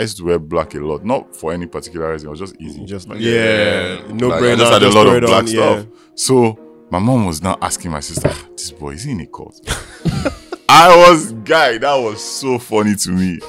I used to wear black a lot, not for any particular reason. It was just easy. Just Like, yeah, no like, I brainer. just had a lot of black on, stuff. So my mom was now asking my sister, ah, "This boy is he in a cult?" I was guy. That was so funny to me.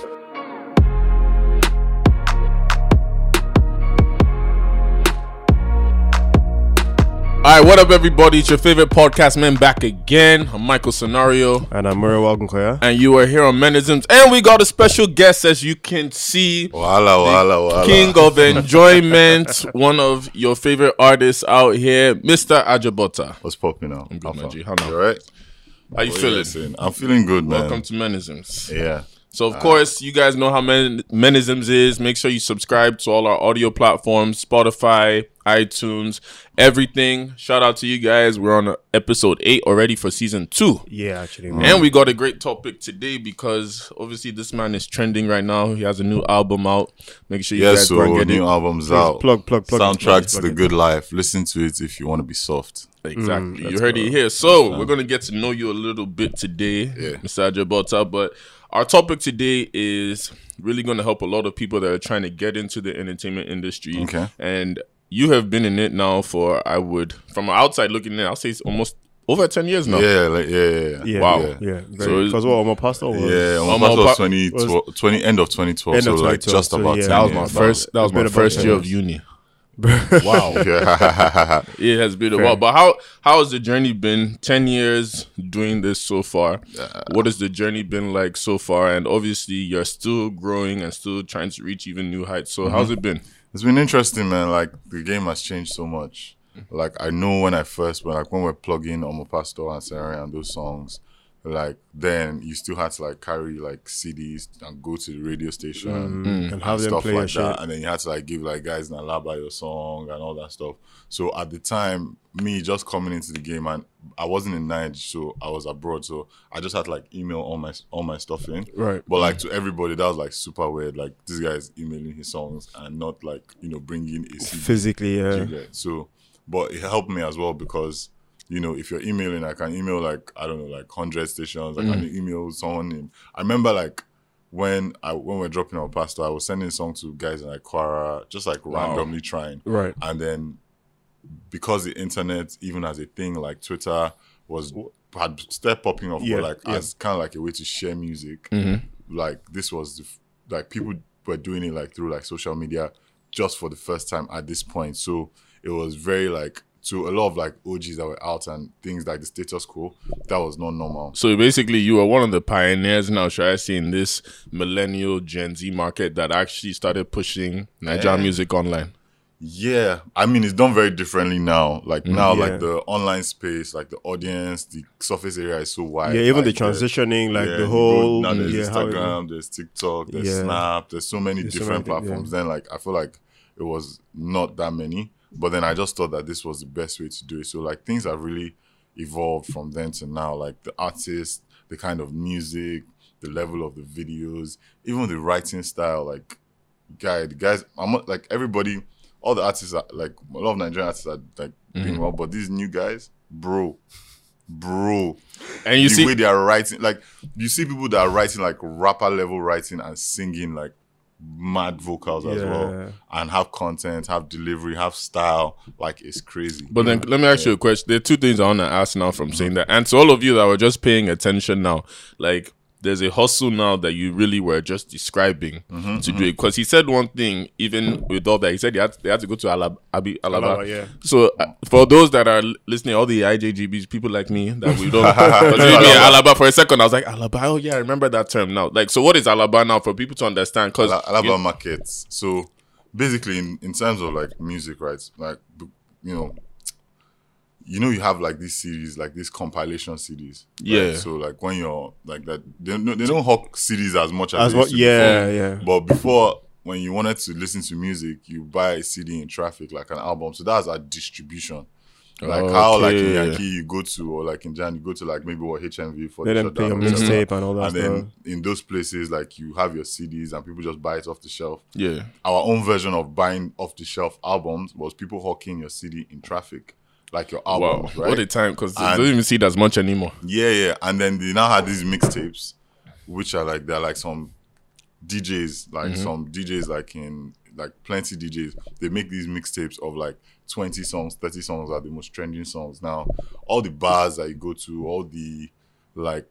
All right, what up, everybody? It's your favorite podcast man back again. I'm Michael Scenario, And I'm Murray Welcome, and you are here on Menisms, and we got a special guest, as you can see, Wala wala wala. king of enjoyment, one of your favorite artists out here, Mr. Ajebutter. What's popping now? I'm good. How? You alright? How you oh, feeling? saying? I'm feeling good, man. Welcome to Menisms. yeah. So, of course, you guys know how Men- Menisms is. Make sure you subscribe to all our audio platforms Spotify, iTunes, everything. Shout out to you guys. We're on uh, episode eight already for season two. Yeah, actually, man. And we got a great topic today because obviously this man is trending right now. He has a new album out. Make sure you Yeah, guys so go and get new it. albums out. plug, plug, plug it, Soundtrack it, to plug the it. good life. Listen to it if you want to be soft. Exactly. you heard go. it here. So we're gonna get to know you a little bit today, Yeah. Mr. Ajebutter. But our topic today is really gonna help a lot of people that are trying to get into the entertainment industry. Okay. And you have been in it now for I would from outside looking in, I'll say it's almost over ten years now. Yeah, like, yeah, yeah, yeah. Yeah, Wow. yeah. yeah. So Very, it's- because what, Omo Pastor was. Yeah, Um, Omo Pastor was pa- 2012, 20, end of 2012, End so of like just so about yeah. 10 That was my years. first that was my first 10 year of years. uni. Wow. Yeah. It has been a while. But how how has the journey been? Ten years doing this so far. What has the journey been like so far? And obviously you're still growing and still trying to reach even new heights. So how's mhm. it been? It's been interesting, man. Like the game has changed so much. Mm. Like I know when I first, when like when we're plugging on Omo Pastor and Sarah and those songs, like then you still had to like carry like CDs and go to the radio station mm-hmm. mm. And have them stuff play your like shit. that, and then you had to like give like guys in Alaba your song and all that stuff. So at the time, me just coming into the game and I wasn't in Nigeria, so I was abroad, so I just had to like email all my all my stuff in. Right. But like mm. to everybody, that was like super weird. Like this guy is emailing his songs and not like you know bringing a CD. Physically, yeah. So, but it helped me as well because you know if you're emailing, I can email like I don't know like hundred stations. I can mm. email someone. In, I remember like when I when we're dropping Omo Pastor, I was sending song to guys in like Kwara, just like randomly trying. Right. And then because the internet, even as a thing like Twitter, was had started popping off, Yeah, but like yeah. as kind of like a way to share music. Mm-hmm. Like this was the, f- like people were doing it like through like social media just for the first time at this point. So it was very like to a lot of like OGs that were out and things like the status quo that was not normal. So basically you are one of the pioneers now, should I say, in this millennial Gen Z market that actually started pushing Nigerian Yeah. music online. Yeah, I mean it's done very differently now. Like mm-hmm. now, Yeah. like the online space, like the audience, the surface area is so wide. Yeah, even the like, transitioning, like yeah, the you go- whole. now there's yeah, Instagram, there's TikTok, there's Yeah. Snap, there's so many There's so different many thi- yeah. platforms. Then like I feel like it was not that many, but then I just thought that this was the best way to do it. So like things have really evolved from then to now. Like the artist, the kind of music, the level of the videos, even the writing style. Like guy, the guys, I'm not, like everybody, all the artists are like a lot of Nigerian artists are like Mm-hmm. doing well, but these new guys, bro, bro And you the see way they are writing, like you see people that are writing like rapper level writing and singing like mad vocals as well, and have content, have delivery, have style. Like it's crazy. But then let me ask you a question. There are two things I want to ask now from saying that. And to all of you that were just paying attention now, like there's a hustle now that you really were just describing Mm-hmm, to do it. Because he said one thing, even with all that, he said he had, they had to go to Alab- Abi- Alaba. Alaba, yeah. So uh, for those that are listening, all the IJGBs, people like me that we don't, we mean Alaba for a second, I was like Alaba. Oh yeah, I remember that term now. Like, so what is Alaba now for people to understand? Because Ala- Alaba markets. So basically, in, in terms of like music, right? Like you know, you know, you have like these series, like these compilation CDs. right? Yeah. So like when you're like that, they don't, they don't hawk CDs as much as, As what? Yeah, before. yeah. But before, when you wanted to listen to music, you buy a CD in traffic, like an album. So that's a distribution. Like how, like in Okay. Yankee, you go to, or like in Jan, you go to like maybe what HMV for Let the play your mixtape and all that And stuff. then in those places, like you have your CDs and people just buy it off the shelf. yeah, Our own version of buying off the shelf albums was people hawking your CD in traffic, like your wow, albums, right? what a time! Because And- don't even see it as much anymore. Yeah, yeah. And then they now had these mixtapes, which are like they're like some DJs, like mm-hmm. some DJs, like in like plenty DJs, they make these mixtapes of like 20 songs, 30 songs are the most trending songs. Now, all the bars that you go to, all the like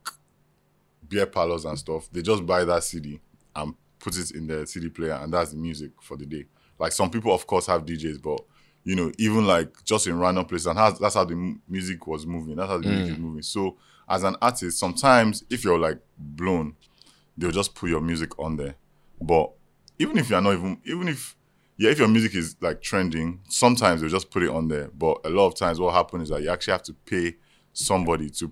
beer parlors and stuff, they just buy that CD and put it in the CD player, and that's the music for the day. Like some people, of course, have DJs, but you know, even like just in random places, and that's, that's how the mu- music was moving. That's how the music mm. is moving. So, as an artist, sometimes if you're like blown, they'll just put your music on there. But even if you're not even, even if yeah, if your music is like trending, sometimes they'll just put it on there. But a lot of times, what happens is that you actually have to pay somebody to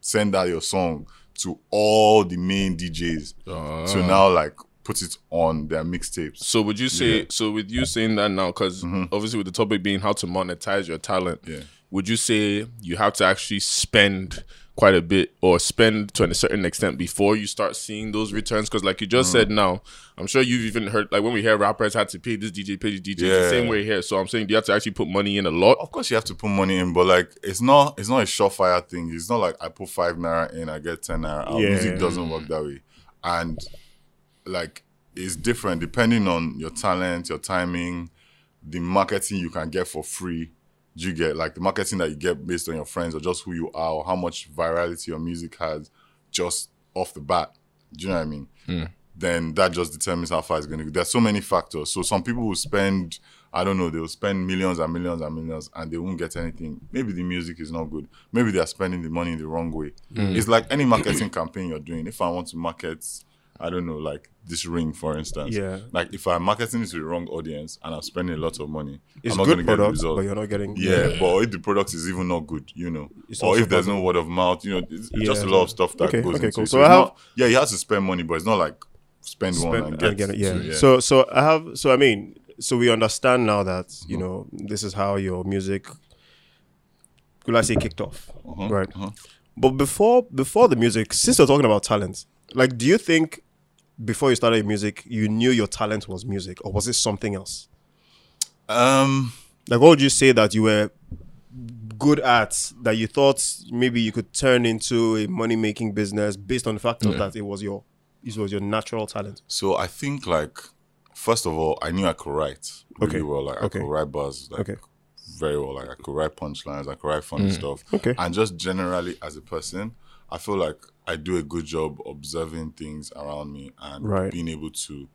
send out your song to all the main DJs to ah. now like put it on their mixtapes. So would you say so with you saying that now because mm-hmm. obviously with the topic being how to monetize your talent, Yeah. would you say you have to actually spend quite a bit or spend to a certain extent before you start seeing those returns? Because like you just said mm. now, I'm sure you've even heard like when we hear rappers had to pay this DJ, pay this DJ, it's the same way here. So I'm saying you have to actually put money in a lot. Of course, you have to put money in, but like it's not it's not a surefire thing. It's not like I put five naira in, I get ten naira. Yeah. Music doesn't work that way, and like it's different depending on your talent, your timing, the marketing you can get for free. Do you get like the marketing that you get based on your friends or just who you are or how much virality your music has just off the bat? Do you know what I mean? Hmm. Then that just determines how far it's going to go. There's so many factors. So some people will spend, I don't know, they'll spend millions and millions and millions and they won't get anything. Maybe the music is not good. Maybe they're spending the money in the wrong way. Hmm. It's like any marketing campaign you're doing. If I want to market, I don't know, like this ring, for instance. Yeah. Like if I'm marketing it to the wrong audience and I'm spending a lot of money, It's I'm not good going to get the product, result. but you're not getting. Yeah, but if the product is even not good, you know, It's or if there's no word of mouth, you know, it's Yeah. just a lot of stuff that Okay, goes okay, into cool. it. So it's I have- not- yeah, you have to spend money, but it's not like spend, one spend and and get, it. Yeah. two, So so I have so I mean so we understand now that Mm-hmm. you know this is how your music, will I say, kicked off, Uh-huh, right? But before before the music, since we're talking about talent, like, do you think before you started music, you knew your talent was music, or was it something else? um, Like, what would you say that you were good at that you thought maybe you could turn into a money making business based on the fact of that it was your it was your natural talent? so I think like first of all, I knew I could write really Okay, well. Like okay. I could write bars, like Okay. very well. Like I could write punchlines, I could write funny stuff. Mm. Okay. And just generally as a person, I feel like I do a good job observing things around me and Right. being able to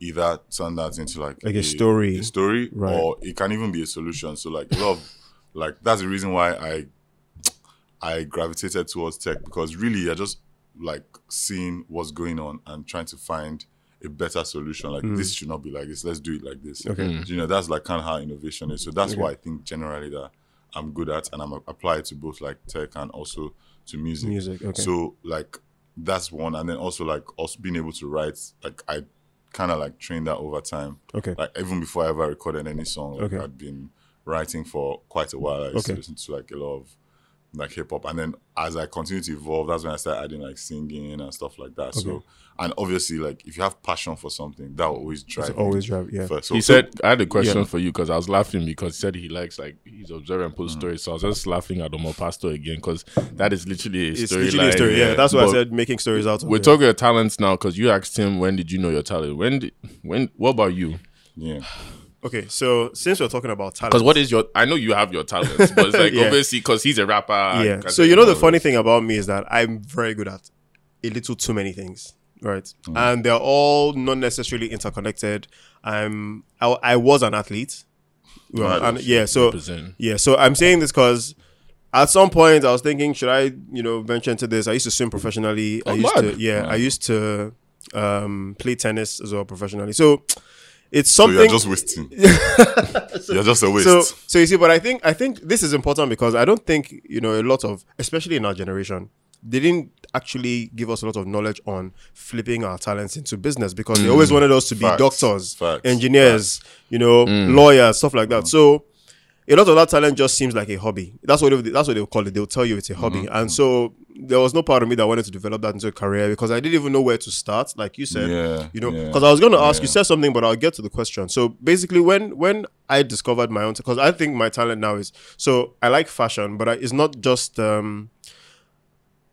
either turn that into like, Like a story. a story, Right. or it can even be a solution. So like love, like that's the reason why I I gravitated towards tech because really you're just like seeing what's going on and trying to find a better solution. Like this should not be like this. Let's do it like this. Mm. Okay. You know, that's like kind of how innovation is. So that's why I think generally that I'm good at and I'm applied to both like tech and also to music. Music, okay. So like that's one. And then also like us being able to write, like I kind of like trained that over time. Okay. Like even before I ever recorded any song, like Okay. I'd been writing for quite a while. I used Okay. to listen to like a lot of like hip hop, and then as I continue to evolve, that's when I started adding like singing and stuff like that. So, and obviously, like if you have passion for something, that will always drive. you always drive, yeah. First. So, He said, I had a question Yeah. for you because I was laughing because he said he likes like he's observing and post mm. stories. So I was just laughing at Omo Pastor again because that is literally a It's story. literally a story. Yeah, that's why I said making stories out of We're it. talking your talents now because you asked him when did you know your talent? When did when? What about you? yeah, Okay, so since we're talking about talent, Because what is your? I know you have your talents, but it's like Yeah. obviously because he's a rapper. yeah. So you know the funny thing about me is that I'm very good at a little too many things, right? Mm. And they're all not necessarily interconnected. I'm I, I was an athlete, well, and yeah. So yeah. So I'm saying this because. At some point, I was thinking, should I, you know, venture into this? I used to swim professionally. I Oh, used mad. to, yeah, I used to um, play tennis as well professionally. So it's so something. you're just wasting. you're just a waste. so so you see but i think i think this is important because i don't think you know a lot of especially in our generation they didn't actually give us a lot of knowledge on flipping our talents into business because they always mm. wanted us to be Facts. doctors Facts. engineers you know mm. lawyers stuff like that mm. so a lot of that talent just seems like a hobby. That's what they, that's what they'll call it. They'll tell you it's a hobby, mm-hmm. and so there was no part of me that wanted to develop that into a career because I didn't even know where to start. Like you said, Yeah, you know, yeah, because I was going to ask you said something, but I'll get to the question. So basically, when when I discovered my own, because I think my talent now is so I like fashion, but I, it's not just um,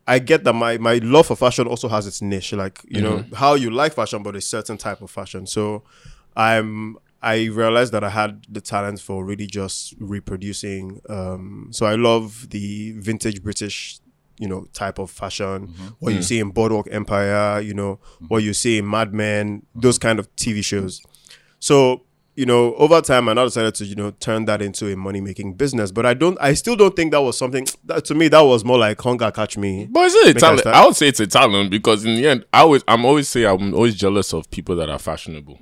I get that my my love for fashion also has its niche, like you know how you like fashion, but a certain type of fashion. So I'm I realized that I had the talent for really just reproducing. Um, so I love the vintage British, you know, type of fashion. Mm-hmm. What you mm. see in Boardwalk Empire, you know, mm-hmm. what you see in Mad Men, those mm-hmm. kind of TV shows. So you know, over time, I now decided to you know turn that into a money making business. But I don't, I still don't think that was something that to me that was more like hunger catch me. But is it a talent? us. I would say it's a talent because in the end, I always I'm always say I'm always jealous of people that are fashionable.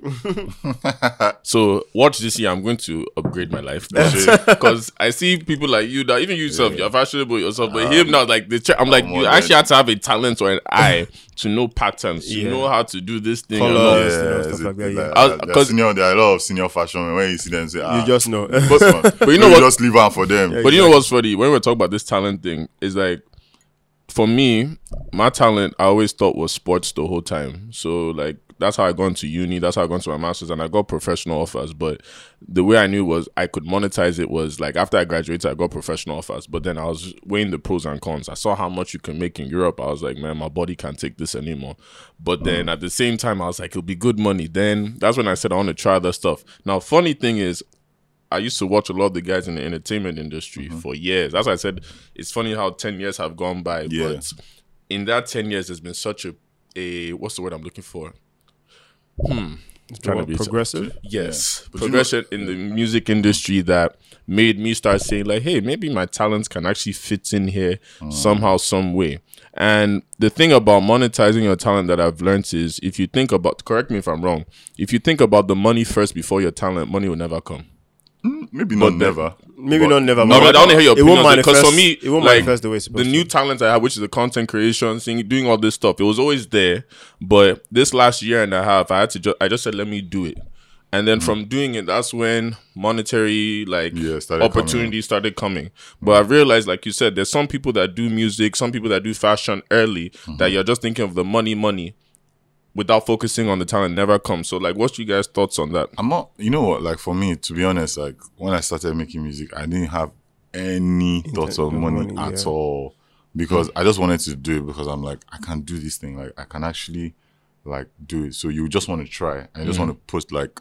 so watch this year, I'm going to upgrade my life because I see people like you that even you yourself, you're fashionable yourself, but him now like the ch- I'm like you actually have to have a talent or an eye to know patterns, to Yeah. know how to do this thing. Colours. and all. you know, Yeah, stuff like that, yeah. like, I was- there senior, there are a lot of senior fashion when you see them say, ah, You just know. this one. but you know what- You Just leave out for them. But you know what's funny? When we're talking about this talent thing, is like for me, my talent I always thought was sports the whole time. So like that's how I got into uni, that's how I got into my masters and I got professional offers. But the way I knew was I could monetize it was like after I graduated I got professional offers. But then I was weighing the pros and cons. I saw how much you can make in Europe. I was like, man, my body can't take this anymore. But then at the same time I was like, it'll be good money. Then that's when I said I want to try other stuff. Now funny thing is I used to watch a lot of the guys in the entertainment industry Mm-hmm. for years. That's why I said it's funny how ten years have gone by. Yeah. But in that ten years, there's been such a a what's the word I'm looking for? Hmm. Trying to be progressive. Yes, But you know- progression in the music industry that made me start saying like, hey, maybe my talents can actually fit in here Mm. somehow, some way. And the thing about monetizing your talent that I've learned is if you think about, correct me if I'm wrong, if you think about the money first before your talent, money will never come. Mm, maybe not then- never. Maybe But- not never. No, but but I want to hear your it won't opinion because manifest. for me, it won't like, manifest the way it's supposed the to. new talent I have, which is the content creation, singing, doing all this stuff, it was always there. But this last year and a half, I had to just, I just said, let me do it. And then mm. from doing it, that's when monetary like Yeah, started opportunities started coming. But I realized, like you said, there's some people that do music, some people that do fashion early that mm-hmm. you're just thinking of the money, money, without focusing on the talent never comes. So, like, what's you guys' thoughts on that? I'm not. You know what? Like for me, to be honest, like when I started making music, I didn't have any thoughts of of money, money, at yeah. all because I just wanted to do it because I'm like I can do this thing. Like I can actually like do it. So you just want to try and you just mm. want to put like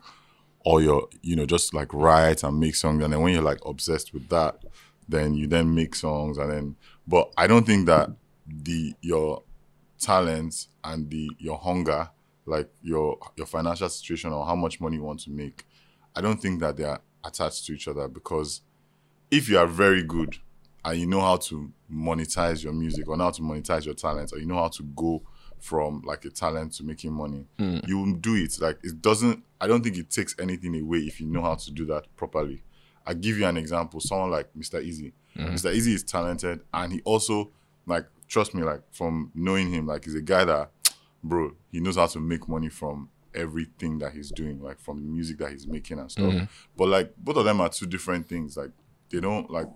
all your you know just like write and make songs and then when you're like obsessed with that, then you then make songs and then. But I don't think that the your talents and the your hunger like your your financial situation or how much money you want to make i don't think that they are attached to each other because if you are very good and you know how to monetize your music or how to monetize your talent or you know how to go from like a talent to making money hmm. you will do it. Like it doesn't i don't think it takes anything away if you know how to do that properly. I give you an example someone like mr Eazi mr hmm. Eazi is talented and he also like trust me like from knowing him like he's a guy that bro he knows how to make money from everything that he's doing like from the music that he's making and stuff. Mm-hmm. But like both of them are two different things. Like they don't like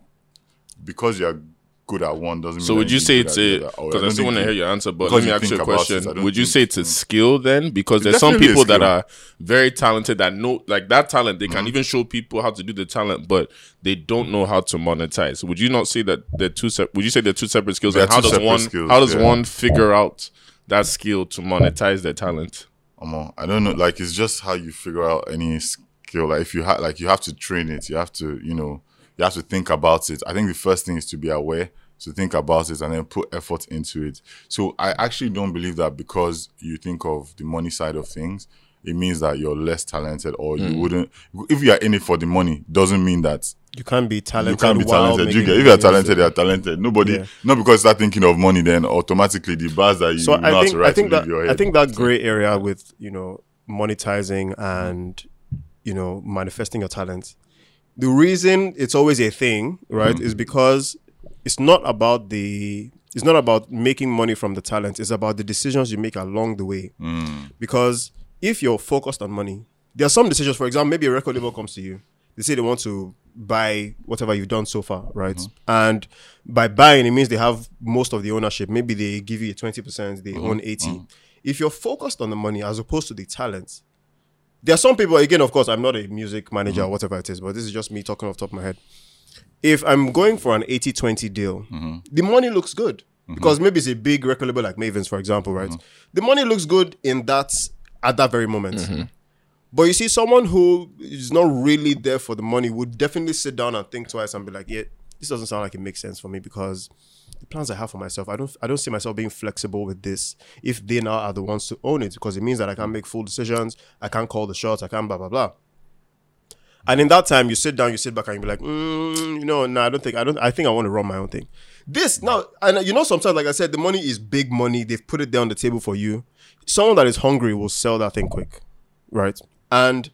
because you're good at one doesn't So mean would you say it's a because I still want to hear your answer, but let me you ask you a it, question. Would you say it's a skill then? Because there's some people that are very talented that know like that talent, they can Mm-hmm. even show people how to do the talent, but they don't know how to monetize. Would you not say that they're two sep- would you say they're two separate skills? They're and how does one skills, how does yeah. one figure out that skill to monetize their talent? Omo, I don't know. Like it's just how you figure out any skill. Like if you have, like you have to train it. You have to, you know, you have to think about it. I think the first thing is to be aware, to think about it, and then put effort into it. So I actually don't believe that because you think of the money side of things, it means that you're less talented or you hmm. wouldn't. If you are in it for the money, doesn't mean that You can't be talented. you can't be talented. You get, if you're talented, you're talented. Nobody, Yeah. not because you start thinking of money, then automatically the bars that you So know I think to write I think that leave your head. I think that gray area with you know monetizing and you know manifesting your talent. The reason it's always a thing, right, Hmm. is because it's not about the it's not about making money from the talent. It's about the decisions you make along the way. Hmm. Because if you're focused on money, there are some decisions. For example, maybe a record label comes to you. They say they want to buy whatever you've done so far, right? Mm-hmm. And by buying, it means they have most of the ownership. Maybe they give you twenty percent, they Mm-hmm. own 80 If you're focused on the money as opposed to the talent, there are some people. Again, of course, I'm not a music manager Mm-hmm. or whatever it is, but this is just me talking off the top of my head. If I'm going for an 80-20 deal, Mm-hmm. the money looks good. because maybe it's a big record label like Mavin's, for example, right? Mm-hmm. The money looks good in that at that very moment. But you see, someone who is not really there for the money would definitely sit down and think twice and be like, "Yeah, this doesn't sound like it makes sense for me because the plans I have for myself, I don't, I don't see myself being flexible with this. If they now are the ones to own it, because it means that I can't make full decisions, I can't call the shots, I can't blah blah blah." And in that time, you sit down, you sit back, and you be like, mm, you know, no, I don't think, I don't, I think I want to run my own thing. This now, and you know, sometimes, like I said, the money is big money. They've put it there on the table for you. Someone that is hungry will sell that thing quick, right? And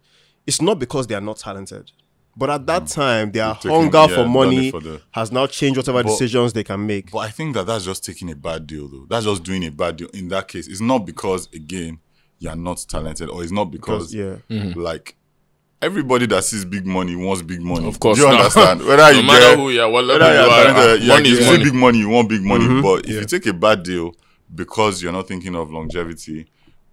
it's not because they are not talented, but at that time, their Mm. taken- hunger yeah, for done money for the- has now changed whatever decisions they can make. But I think that that's just taking a bad deal, though. That's just doing a bad deal. In that case, it's not because again you're not talented, or it's not because Because, yeah. like everybody that sees big money wants big money. Of course do you not. understand? Whether no you matter get, who you are, what level whether you you're are, uh, yeah, money you is see money. big money, you want big money. Mm-hmm. But if you take a bad deal because you're not thinking of longevity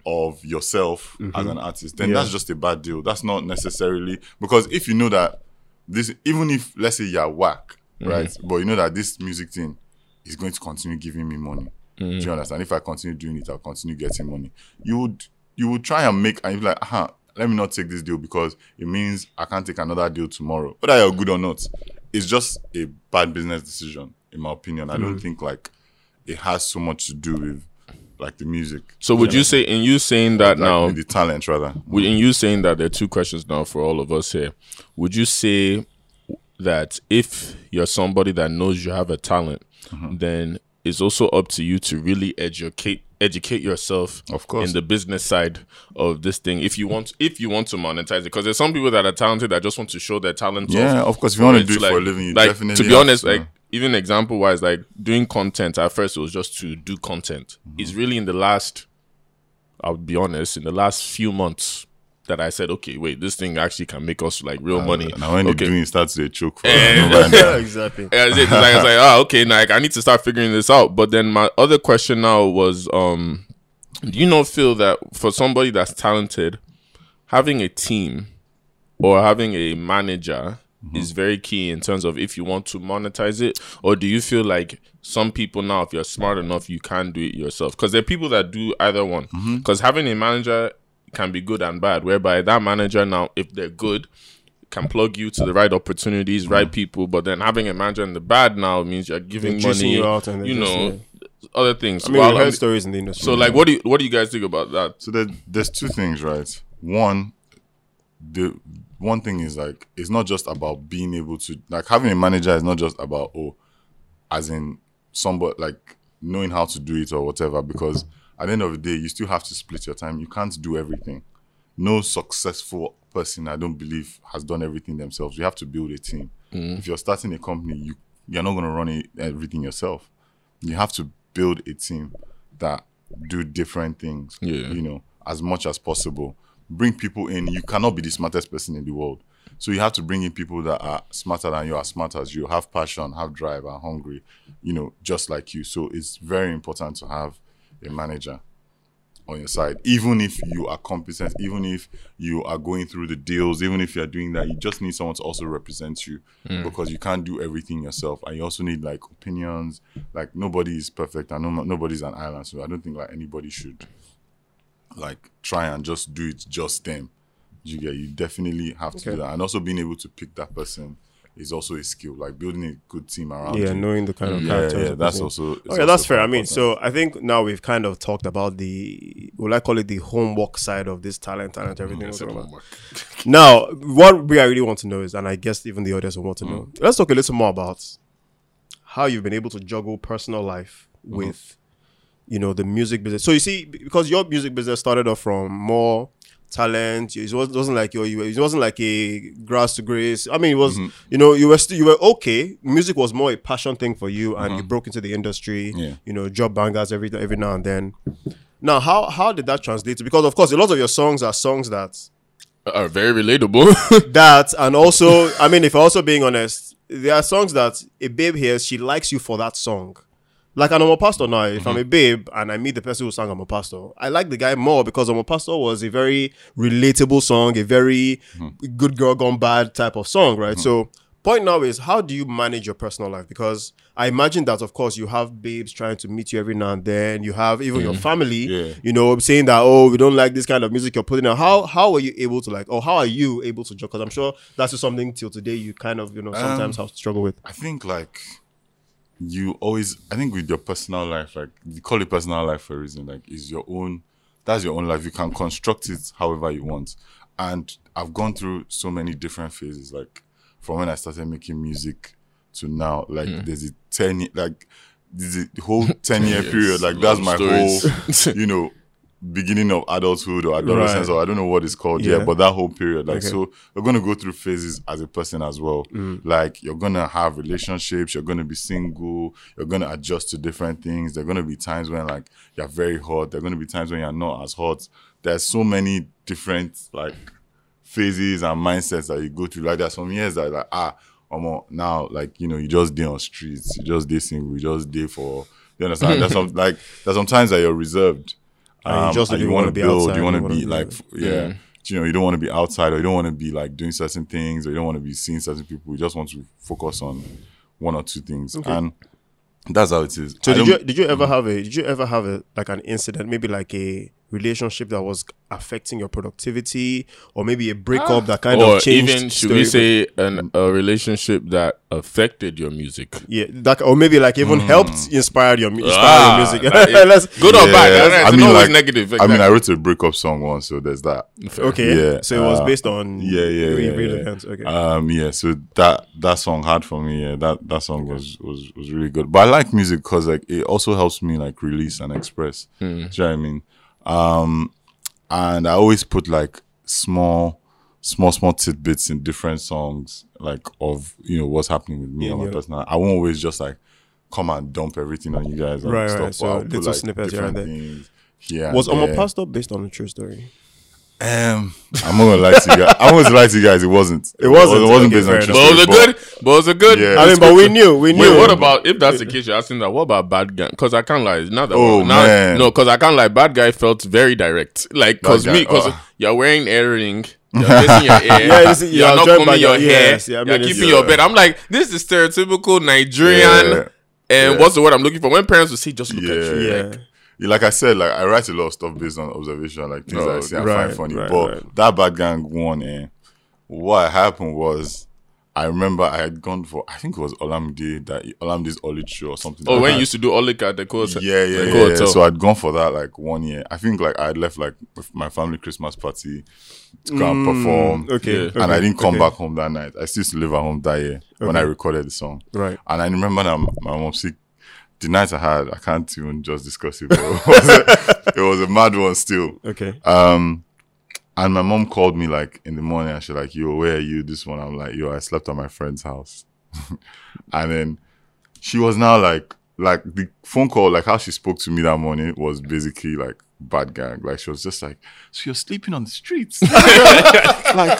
of yourself as an artist, then Mm-hmm. Yeah. that's just a bad deal. That's not necessarily because if you know that this, even if let's say you're whack, Mm-hmm. right, but you know that this music thing is going to continue giving me money. Do Mm-hmm. you understand? If I continue doing it, I'll continue getting money. You would you would try and make and you're like, aha, let me not take this deal because it means I can't take another deal tomorrow. Whether you're good or not, it's just a bad business decision, in my opinion. I Mm-hmm. don't think like it has so much to do with like the music. So would you say, in you saying that like, now, the talent rather? With- in you saying that there are two questions now for all of us here, would you say that if you're somebody that knows you have a talent, Mm-hmm. then it's also up to you to really educate educate yourself Of course. in the business side of this thing if you want if you want to monetize it because there's some people that are talented that just want to show their talent off. Yeah, of course. If you want to do it for a living, you like definitely to be honest to. like even example wise like doing content at first it was just to do content Mm-hmm. it's really in the last i'll be honest in the last few months that i said okay wait this thing actually can make us like real money now when okay doing it starts to choke for yeah, exactly. yeah, it's, it's like, I was like, oh, okay, now like, I need to start figuring this out. But then my other question now was, um, do you not feel that for somebody that's talented, having a team or having a manager is very key in terms of if you want to monetize it, or do you feel like some people now, if you're smart enough, you can do it yourself? Because there are people that do either one. Mm-hmm. Because having a manager can be good and bad, whereby that manager now, if they're good, can plug you to the right opportunities, right mm-hmm. people. But then having a manager in the bad now means you're giving They're money, you out and you know, other things. I mean, While we've I'm- heard stories in the industry. so, like, what do you what do you guys think about that? So there, there's two things, right? One, the one thing is like it's not just about being able to like having a manager is not just about oh, as in somebody like knowing how to do it or whatever. Because at the end of the day, you still have to split your time. You can't do everything. No successful person, I don't believe, has done everything themselves. You have to build a team. Mm-hmm. If you're starting a company, you you're not going to run it, everything yourself. You have to build a team that do different things. Yeah. You know, as much as possible. Bring people in. You cannot be the smartest person in the world. So you have to bring in people that are smarter than you, are smart as you, have passion, have drive, are hungry, you know, just like you. So it's very important to have a manager on your side. Even if you are competent, even if you are going through the deals, even if you're doing that, you just need someone to also represent you mm. because you can't do everything yourself. And you also need like opinions. Like nobody is perfect and no, nobody's an island. So I don't think like anybody should like try and just do it just them. You get you definitely have to do that. And also being able to pick that person is also a skill. Like building a good team around yeah, you. knowing the kind of yeah, characters. yeah, that's also Okay, that's also fair. I mean, so I think now we've kind of talked about the, well, I call it the homework side of this talent, talent, mm, everything. we're talking about. Now, what we I really want to know is, and I guess even the audience will want to know, mm. let's talk a little more about how you've been able to juggle personal life mm-hmm. with, you know, the music business. So you see, because your music business started off from more talent, it wasn't, like your, you, it wasn't like a grass to grace. I mean, it was, mm-hmm. you know, you were still, you were okay. Music was more a passion thing for you, and you uh-huh. broke into the industry. Yeah. You know, job bangers every every now and then. Now, how how did that translate? Because of course, a lot of your songs are songs that Are very relatable. that and also i mean if also being honest there are songs that a babe hears she likes you for that song like Omo Pastor now, if I'm mm-hmm. a babe and I meet the person who sang Omo Pastor, I like the guy more because Omo Pastor was a very relatable song, a very mm-hmm. good girl gone bad type of song, right? Mm-hmm. So point now is how do you manage your personal life? Because I imagine that of course you have babes trying to meet you every now and then. You have even your family, Yeah. you know, saying that oh we don't like this kind of music you're putting out. How how are you able to like or how are you able to? Because I'm sure that's just something till today you kind of you know sometimes um, have to struggle with. I think like you always I think with your personal life, like you call it personal life for a reason, like is your own that's your own life. You can construct it however you want. And I've gone through so many different phases, like from when I started making music to now. Like hmm. there's a ten ye- like there's a whole ten year Yes, period. Like that's my stories. whole you know beginning of adulthood or adolescence Right. or I don't know what it's called Yeah. yet, but that whole period. Like Okay. so you're gonna go through phases as a person as well. Like you're gonna have relationships, you're gonna be single, you're gonna adjust to different things. There are gonna be times when like you're very hot, there are gonna be times when you're not as hot. There's so many different like phases and mindsets that you go through. Like there's some years that like ah um, now like you know you just day on streets, you just day single, you just day for you understand. there's some like there's some times that you're reserved. And you Um, just and don't you wanna want to be build, outside, you want to be be- like f- yeah. You know, you don't want to be outside or you don't want to be like doing certain things or you don't want to be seeing certain people. You just want to focus on one or two things. And that's how it is. So I did you did you ever have a did you ever have a like an incident maybe like a relationship that was affecting your productivity or maybe a breakup that kind or of changed even should story- we say an, a relationship that affected your music? yeah that or maybe like even helped inspire your inspire Ah, your music that is- Let's- Good or bad? Yeah, It's I mean, like, negative. I mean, I wrote a breakup song once, so there's that. Fair. okay Yeah, so it was uh, based on Yeah, yeah, real- yeah, real yeah. okay Um, yeah, so that that song hard for me. Yeah, that that song was was was really good. But I like music because like it also helps me like release and express. Do you know what I mean? Um, and I always put like small, small, small tidbits in different songs, like of you know what's happening with me Yeah, and my yeah. personal. I won't always just like come and dump everything on you guys and Right, stuff. right, so put, little snippets here and there. things here was there. Pastor based on a true story Um, I'm not gonna lie to you guys. I'm gonna lie to you guys. It wasn't. It wasn't? It wasn't Okay, based on fair true But was story, it good? But was it good? Yeah. I mean but we knew we knew Wait, what about if that's the case? You're asking that. What about Bad Gang? Because I can't lie. It's not that. Oh, now, man. No, because I can't lie. Bad Gang felt very direct. Like, cause me, cause uh. you're wearing earring. You're missing your hair. Yeah, this is- you're you're not joined combing your your- hair. yes, yeah, I mean, you're it's- keeping Yeah. your bed. I'm like, this is stereotypical Nigerian. Yeah. And Yeah. what's the word I'm looking for? When parents will say, just look at you. yeah Like, Yeah, like I said, like I write a lot of stuff based on observation, like things Oh, that I see and right, find funny. right, but right. that bad gang one, eh, what happened was, I remember I had gone for, I think it was Olamide that Olamide's OLIC show or something. oh, like when that. you used to do Olika at the course. yeah, yeah, yeah, yeah. so- So I'd gone for that like one year. I think like I had left like my family Christmas party to go and perform. Mm, okay, Yeah. okay, and I didn't come okay. back home that night. I still used to live at home that year when I recorded the song. right And I remember that my mom sick. The night I had, I can't even just discuss it. But it, was a, it was a mad one still. okay Um, and my mom called me like in the morning and she's like, "Yo, where are you?" This one, I'm like, "Yo, I slept at my friend's house." and then she was now like, like the phone call, like how she spoke to me that morning was basically like bad gang. Like she was just like, "So you're sleeping on the streets?" like,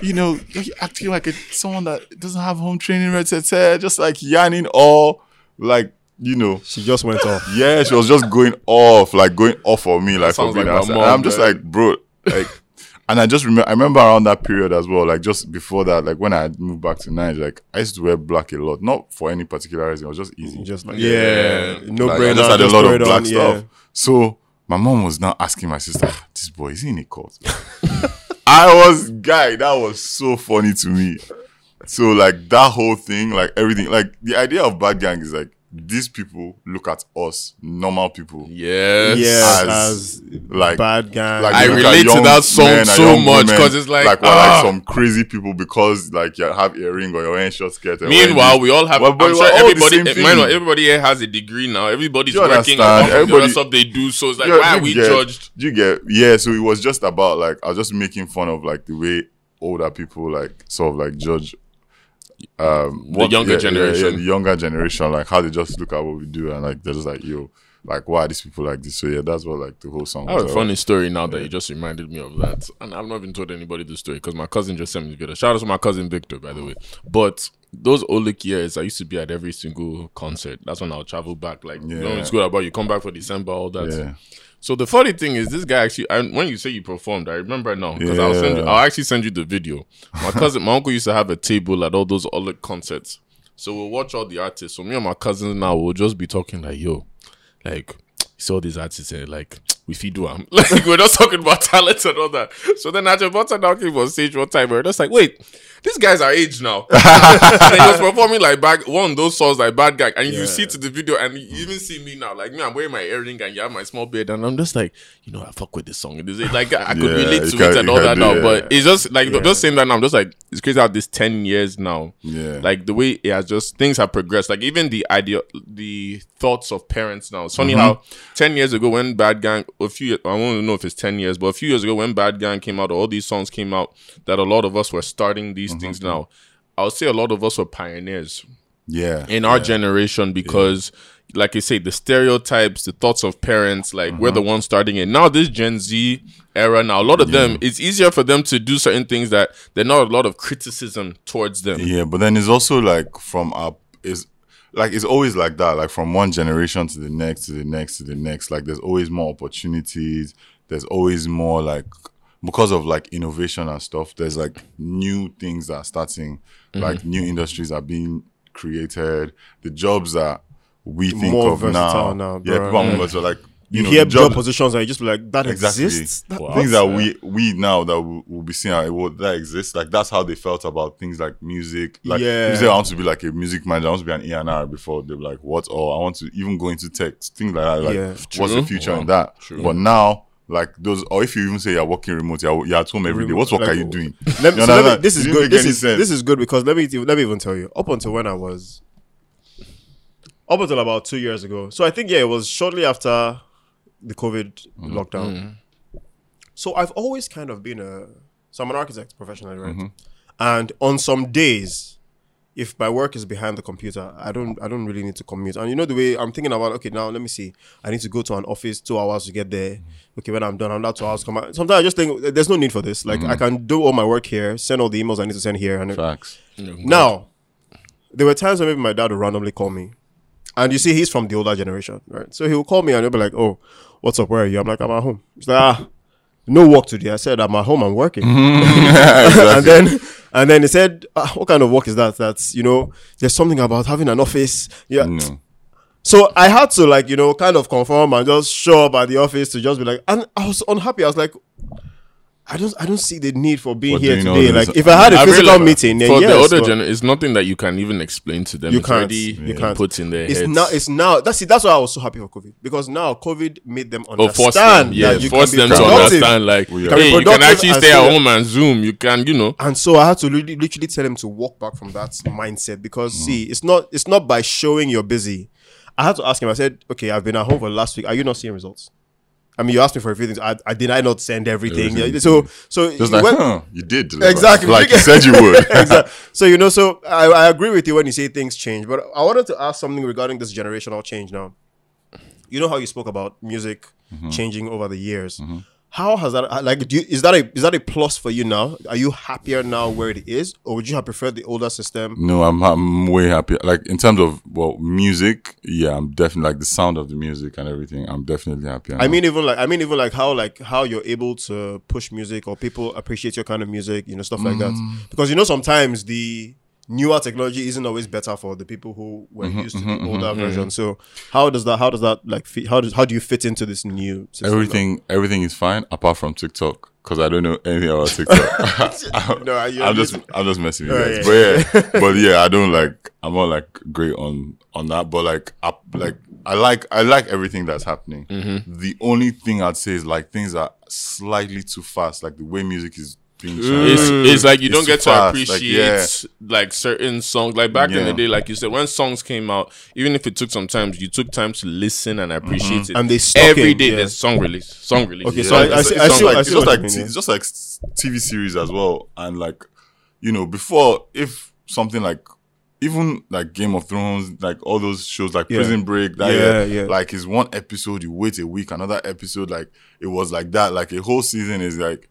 you know, acting like a, someone that doesn't have home training, etc. Just like yarning all, like you know. she just went off Yeah, she was just going off, like going off on me, like for sounds being like my mom, And I'm just like, bro, like, and I just remember, I remember around that period as well, like just before that, like when I moved back to Nigeria, like I used to wear black a lot, not for any particular reason, it was just easy. just like Yeah. yeah, no Like, brainer I just had a just lot of black on, stuff. So my mom was now asking my sister, ah, "This boy is he in a cult?" I was guy. That was so funny to me. So like that whole thing, like everything, like the idea of bad gang is like these people look at us, normal people, Yes. yeah as, as, like bad guys. like I they look at relate to that song so much because it's like, like we're ah. like some crazy people because like you have earring or you're wearing short skirt. and wearing Meanwhile, we all have. Well, but I'm sure all everybody, same meanwhile, everybody here has a degree now. Everybody's You working understand? on top of the Everybody- other stuff they do. So it's like, Yeah, why are we get- judged? You get yeah. So it was just about like I was just making fun of like the way older people like sort of like judge um The younger yeah, yeah, generation. yeah, the younger generation, like how they just look at what we do and like they're just like yo, like why are these people like this? So yeah, that's what like the whole song. I have a was funny story now that you just reminded me of that, and I've not even told anybody the story because my cousin just sent me the video. Shout out to my cousin Victor, by the way. But those OLIC years, I used to be at every single concert. That's when I'll travel back. Like, you know, Yeah. it's good about you come back for December, all that. Yeah. So the funny thing is, this guy actually, I, when you say you performed, I remember now because I'll send you, I'll actually send you the video. My cousin, my uncle used to have a table at all those OLIC concerts. So we'll watch all the artists. So me and my cousins now will just be talking like, yo, like, all these artists and like, we feed do them. Like, we're not talking about talent and all that. So then Ajebutter now came on stage one time. We're just like, wait, these guys are age now. and he was performing like bad, one of those songs like Bad Gang. And you see to the video and you even see me now. Like me, I'm wearing my earring and you have my small beard. And I'm just like, you know, I fuck with this song. It is like, I could Yeah, relate to can- it and all that now. it. But it's just like, just saying that now, I'm just like, it's crazy how this 10 years now. Yeah. Like the way it has just things have progressed. Like even the idea, the thoughts of parents now. It's funny Mm-hmm. how ten years ago when Bad Gang, a few, I don't know if it's ten years, but a few years ago when Bad Gang came out, all these songs came out, that a lot of us were starting these Mm-hmm. things now. I would say a lot of us were pioneers yeah. in our generation because. Like I say, the stereotypes, the thoughts of parents, like we're Mm-hmm. the ones starting it. Now, this Gen Z era, now a lot of them, it's easier for them to do certain things that there's not a lot of criticism towards them. Yeah, but then it's also like from up is like it's always like that. Like from one generation to the next, to the next, to the next. Like there's always more opportunities. There's always more like because of like innovation and stuff. There's like new things that are starting. Mm-hmm. Like new industries are being created. The jobs that we think More of now, now, yeah, people are more versatile. Like you, You know, hear job job- positions and you just be like, that Exactly. exists? That- Wow. things that Yeah. we we now that we will be seeing well, that exists like that's how they felt about things like music like Yeah. if you say I want to be like a music manager I want to be an A&R before they're like what or I want to even go into tech things like that like Yeah. what's the future Wow. in that True. but now like those or if you even say you're working remote you're, you're at home every day what work Like, are you doing Let me, You so let me- this is good. This is sense. this is good because let me let me even tell you. Up until when I was, up until about two years ago. So I think yeah, it was shortly after the COVID Mm-hmm. lockdown. So I've always kind of been a so I'm an architect professionally, right? Mm-hmm. And on some days, if my work is behind the computer, I don't I don't really need to commute. And you know the way I'm thinking about okay now let me see. I need to go to an office two hours to get there. Okay, when I'm done, I'm not two hours come out. Sometimes I just think there's no need for this. Like I can do all my work here, send all the emails I need to send here, and facts now, there were times when maybe my dad would randomly call me. And you see, he's from the older generation, right? So he will call me and he'll be like, Oh, what's up? Where are you? I'm like, I'm at home. He's like, Ah, no work today. I said, I'm at home, I'm working. and then and then he said, ah, What kind of work is that? That's, you know, there's something about having an office. Yeah. no So I had to like, you know, kind of conform and just show up at the office to just be like, and I was unhappy. I was like, I don't, I don't see the need for being But here today. this- Like, if I had a I physical realize meeting, then for yes, the older but- generation, it's nothing that you can even explain to them. You it's can't. already You can't. put in their it's now it's now that's see that's why I was so happy for COVID because now COVID made them or understand force them, yeah, that you force can them be to understand. Like, We hey, are- Can be you can actually stay at home and Zoom. You can, you know, And so I had to really, literally tell them to walk back from that mindset because Mm. see, it's not it's not by showing you're busy. I had to ask him. I said, "Okay, I've been at home for the last week. Are you not seeing results?" I mean, you asked me for a few things. I, I did I not send everything? So so just you like went- huh, you did deliver. Exactly. like you said you would exactly. So you know, so I, I agree with you when you say things change, but I wanted to ask something regarding this generational change now. You know how you spoke about music Mm-hmm. changing over the years. How has that like? Do you, is that a is that a plus for you now? Are you happier now where it is, or would you have preferred the older system? No, I'm I'm way happier. Like in terms of well, music, yeah, I'm definitely like the sound of the music and everything. I'm definitely happy. I mean, even like I mean, even like how like how you're able to push music or people appreciate your kind of music, you know, stuff like that. Mm. Because you know sometimes the newer technology isn't always better for the people who were Mm-hmm, used to the older version. So how does that how does that like fit, how does how do you fit into this new system? everything everything is fine apart from TikTok because I don't know anything about TikTok. No, you're I'm just using- I'm just messing with Oh, you guys. But yeah, but yeah, I don't like. I'm not like great on on that. But like, I, like I like I like everything that's happening. Mm-hmm. The only thing I'd say is like things are slightly too fast. Like the way music is being It's, it's like you It's don't get to fast, appreciate like, yeah. certain songs. Like back in the day, like you said, when songs came out, even if it took some time, you took time to listen and appreciate Mm-hmm. it. And they stuck every in, day yeah. there's song release, song release. Okay, Yeah. so I- I see- it's I just see- like I it's see just like mean, t- it's just like TV series as well, and like you know before if something like even like Game of Thrones, like all those shows like Yeah. Prison Break, that Yeah, yeah, yeah. like is one episode you wait a week, another episode like it was like that, like a whole season is like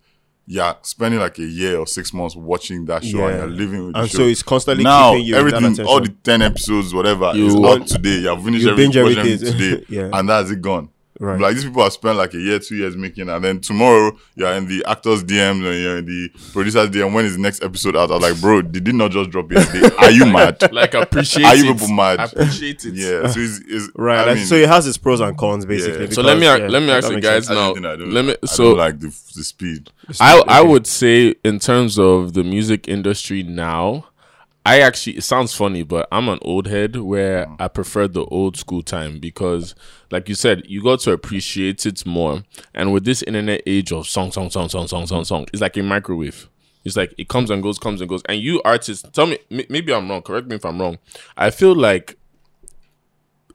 you're spending like a year or six months watching that show and you're living with the And show. so it's constantly now keeping you with everything, all the ten episodes, whatever, You is out today. You've finished you every, binge everything today, Yeah. and that's it gone. Right. Like these people have spent like a year, two years making, and then tomorrow you're in the actors' DMs and you're in the producers' DM. When is the next episode out? I was like, bro, did it not just drop yesterday? Are you mad? Like appreciate Are you it. people mad? Appreciate it. Yeah. So it's, it's Right. I like, mean, so it has its pros and cons basically. Yeah. So let me yeah, let me that ask you guys sense. Now. I don't, let me I so don't like the the speed. I I would say in terms of the music industry now, I actually it sounds funny, but I'm an old head where Mm. I prefer the old school time because, like you said, you got to appreciate it more. And with this internet age of song, song, song, song, song, song, song, it's like a microwave. It's like it comes and goes, comes and goes. And you artists, tell me, m- maybe I'm wrong. Correct me if I'm wrong. I feel like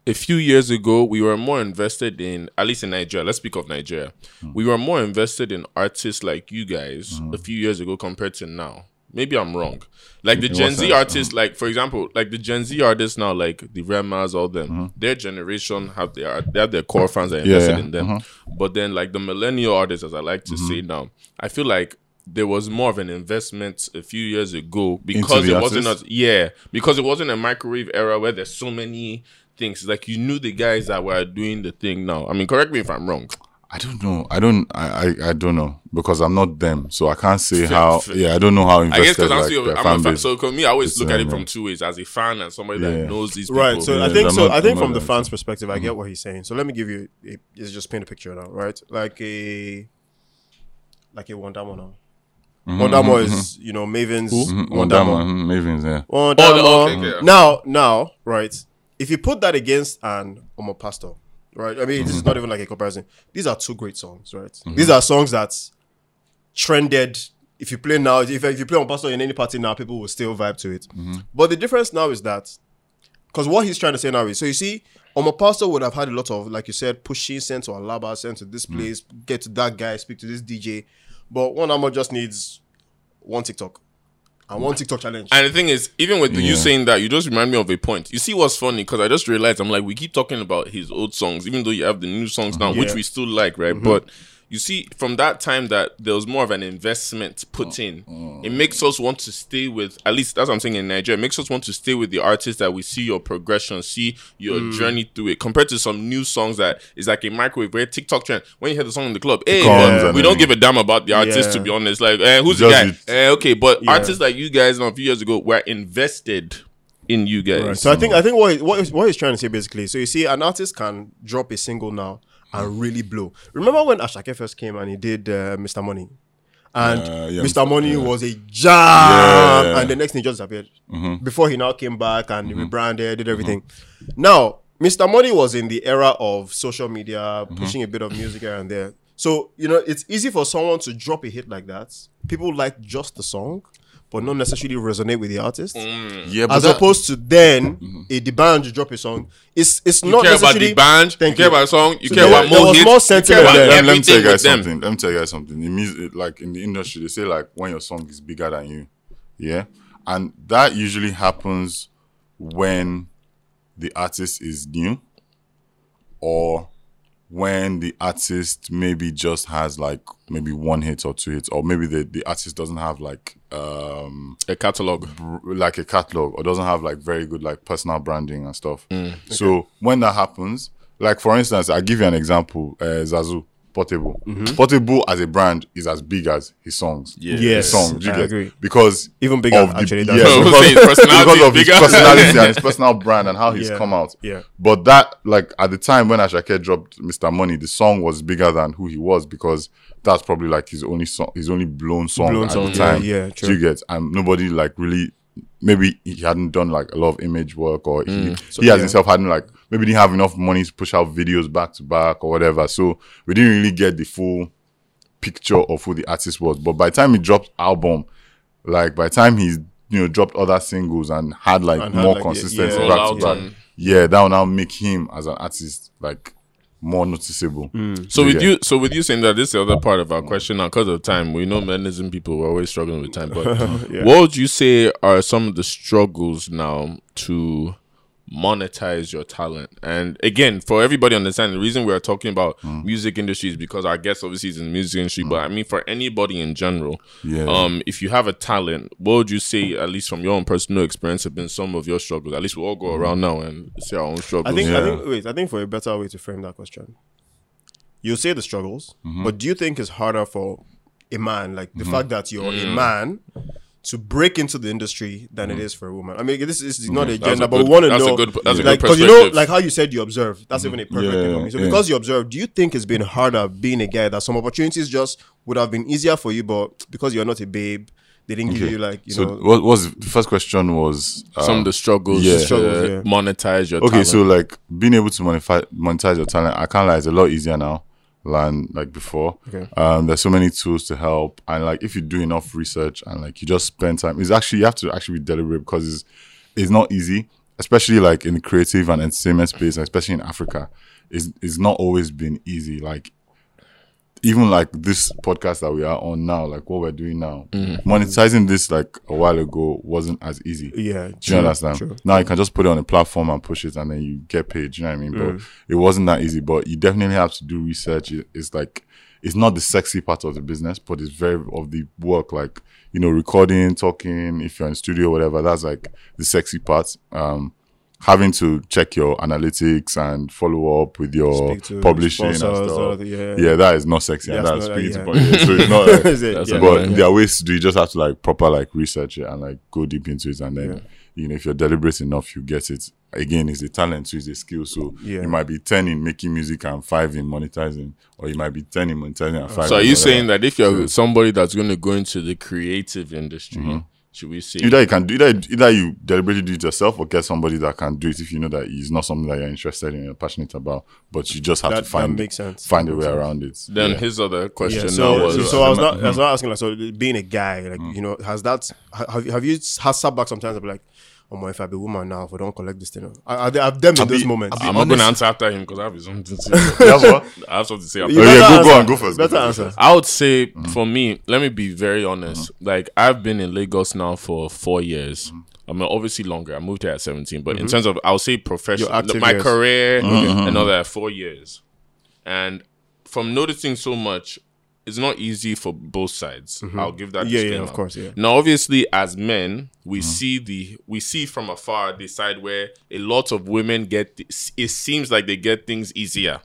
a few years ago we were more invested in at least in Nigeria. Let's speak of Nigeria. We were more invested in artists like you guys a few years ago compared to now. Maybe I'm wrong. Like the Gen Z artists, like for example, like the Gen Z artists now, like the Remas, all them, their generation have their they have their core fans that are Yeah, invested yeah. in them. But then like the millennial artists, as I like to say now, I feel like there was more of an investment a few years ago because it wasn't as yeah, because it wasn't a microwave era where there's so many things. Like you knew the guys that were doing the thing now. I mean, correct me if I'm wrong. I don't know. I don't. I, I. I don't know because I'm not them, so I can't say Fair, how. fair. Yeah, I don't know how I guess because I'm like still I'm fan a fan. So for me, I always is, look at it um, from two ways: as a fan and somebody Yeah. that knows these people. Right. So I Yeah, think I'm so. not- I think from the fans' so- perspective, I get what he's saying. So let me give you. A, let's just paint a picture now, right? Like a like a Wondamo now. Wondamo is you know Mavin's Mhm, Wondamo. Ondama, mhm, Mavins, yeah. Wondamo. Oh, the- okay, okay. Now, now, right? If you put that against an Omo Pastor, right? I mean, this is Mm-hmm. not even like a comparison. These are two great songs, right? These are songs that trended. If you play now, if, if you play Omo Pastor in any party now, people will still vibe to it. Mm-hmm. But the difference now is that because what he's trying to say now is so you see, Omo Pastor would have had a lot of, like you said, pushing, sent to Alaba, sent to Mm. this place, get to that guy, speak to this DJ. But one Amo just needs one TikTok and one TikTok challenge. And the thing is, even with you saying that, you just remind me of a point. You see what's funny? Because I just realized I'm like, we keep talking about his old songs, even though you have the new songs now, which we still like, right? Mm-hmm. But you see, from that time that there was more of an investment put in, it makes us want to stay with, at least that's what I'm saying in Nigeria, it makes us want to stay with the artist that we see your progression, see your journey through it, compared to some new songs that is like a microwave, where TikTok trend. When you hear the song in the club, hey, and we don't give a damn about the artist, Yeah. to be honest. Like, eh, who's the guy? Eh, okay, but Yeah. artists like you guys a few years ago were invested in you guys. Right. So I think I think what what what he's trying to say basically. So you see, an artist can drop a single now and really blow. Remember when Asake first came and he did uh, Mr. Money, and Uh, yeah, Mr. Money yeah. was a jam, Yeah. Mm-hmm. and the next thing just disappeared. Before he now came back and rebranded, did everything. Now, Mr. Money was in the era of social media, Mm-hmm. pushing a bit of music here and there. So you know, it's easy for someone to drop a hit like that. People like just the song, but not necessarily resonate with the artist mm. Yeah, but as that- opposed to then mm-hmm. a the band to drop a song. It's it's you not care about the band, you Thank care you. about the song, you So care there- about there more hits, more you care about there. let, let me tell you guys with them. something. Let me tell you guys something. In music, like in the industry, they say like when your song is bigger than you, yeah, and that usually happens when the artist is new, or when the artist maybe just has like maybe one hit or two hits, or maybe the the artist doesn't have like um A catalog. like a catalog or doesn't have like very good like personal branding and stuff. So when that happens, like for instance, I give you an example, uh, Zazu Portable. Mm-hmm. Portable as a brand is as big as his songs. Yeah. Yes, his songs. you I agree. Because Even bigger, of the- actually, yeah, that's- I because, his personality because is of his personality and his personal brand and how he's Yeah. come out. Yeah. But that, like, at the time when Asake dropped Mr. Money, the song was bigger than who he was because that's probably like his only song, his only blown song Blown at song, the yeah, time. yeah, Do true. you get? And nobody like really, maybe he hadn't done like a lot of image work or he, Mm. So, he as yeah. himself hadn't like, maybe didn't have enough money to push out videos back to back or whatever. So we didn't really get the full picture of who the artist was. But by the time he dropped album, like by the time he's you know dropped other singles and had like And had, more like, consistency yeah, Roll back to back, yeah, that will now make him as an artist like more noticeable. Hmm. So with Yeah. you, so with you saying that, this is the other part of our hmm. question now. Because of time, we know mechanism people are always struggling with time. But what would you say are some of the struggles now to monetize your talent. And again, for everybody understand, the reason we are talking about Mm. music industry is because our guest obviously is in the music industry. But I mean, for anybody in general, Yeah. um, if you have a talent, what would you say, at least from your own personal experience, have been some of your struggles? At least we all go around now and say our own struggles. I struggles. think, I think, wait, I think for a better way to frame that question, you say the struggles, Mm-hmm. but do you think it's harder for a man, like the fact that you're a man, to break into the industry than Mm-hmm. it is for a woman? I mean, this is not a That's a gender, but good- we want to that's a know, good- that's a good like, because you know, like how you said you observe, that's even a perfect thing for Yeah, me. So yeah. because you observe, do you think it's been harder being a guy that some opportunities just would have been easier for you, but because you're not a babe, they didn't give you like you so know. what was the first question was uh, some of the struggles, yeah. to Struggles, yeah. monetize your talent. okay talent. so like being able to monetize monetize your talent i can't lie it's a lot easier now than like before. Okay. um there's so many tools to help and like if you do enough research and like you just spend time it's actually you have to actually be deliberate because it's it's not easy especially like in the creative and entertainment space especially in africa. It's, it's not always been easy. Like even like this podcast that we are on now like what we're doing now monetizing this like a while ago wasn't as easy yeah, do you understand? true. Now you can just put it on a platform and push it, and then you get paid. Do you know what I mean? Mm. But it wasn't that easy. But you definitely have to do research. It's like it's not the sexy part of the business, but it's very of the work. Like you know, recording, talking. If you're in studio, whatever, that's like the sexy part. Um, having to check your analytics and follow up with your publishing and sponsors, stuff. all the- yeah. yeah, that is not sexy, and Yeah, that's it's not- pretty. yeah. yeah, so it's not. Like, Is it? Yeah. but Yeah. there are ways to do. You just have to like proper like research it and like go deep into it, and then Yeah. you know if you're deliberate enough, you get it. Again, it's a talent, so it's a skill. So Yeah. you might be ten in making music and five in monetizing, or you might be ten in monetizing and five. So are you whatever. saying that if you're somebody that's going to go into the creative industry, Mm-hmm. Should we say either you can do either, either you deliberately do it yourself or get somebody that can do it if you know that it's not something that you're interested in, you're passionate about, but you just have That- to find that makes sense. find That a way sense. around it. then Yeah. his other question Yeah, now so, was so, so I was not, I was hmm. not asking like, so being a guy, like, hmm. you know, has that, have, have you has sat back sometimes and be like, oh my, if I be woman now, if I don't collect this thing, I, I, I've them in be- those moments. I'm not going to answer after him because I have something to say. That's what? I have something to say after You him. yeah, go- go answer. on, go first, Better first, go answer. I would say Mm-hmm. for me, let me be very honest. Like I've been in Lagos now for four years. Mm-hmm. I mean, obviously longer. I moved here at 17, but in terms of, I'll say professional, my years. career Mm-hmm. and four years. And from noticing so much, it's not easy for both sides. I'll give that. Mm-hmm. Yeah, yeah, of course, yeah. Now, obviously, as men, we Mm-hmm. see the we see from afar the side where a lot of women get. It seems like they get things easier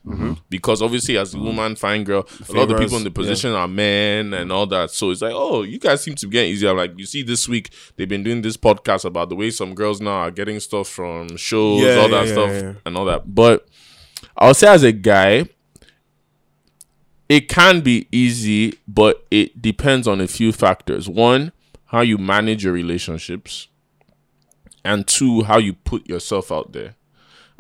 because obviously, as a woman, fine girl, a lot of the people in the Mm-hmm. Favors, position are men and all that. So it's like, oh, you guys seem to be getting easier. Like you see, this week they've been doing this podcast about the way some girls now are getting stuff from shows, Yeah, all yeah, that yeah, stuff, yeah. and all that. But I'll say, as a guy, it can be easy, but it depends on a few factors. One, how you manage your relationships, and two, how you put yourself out there.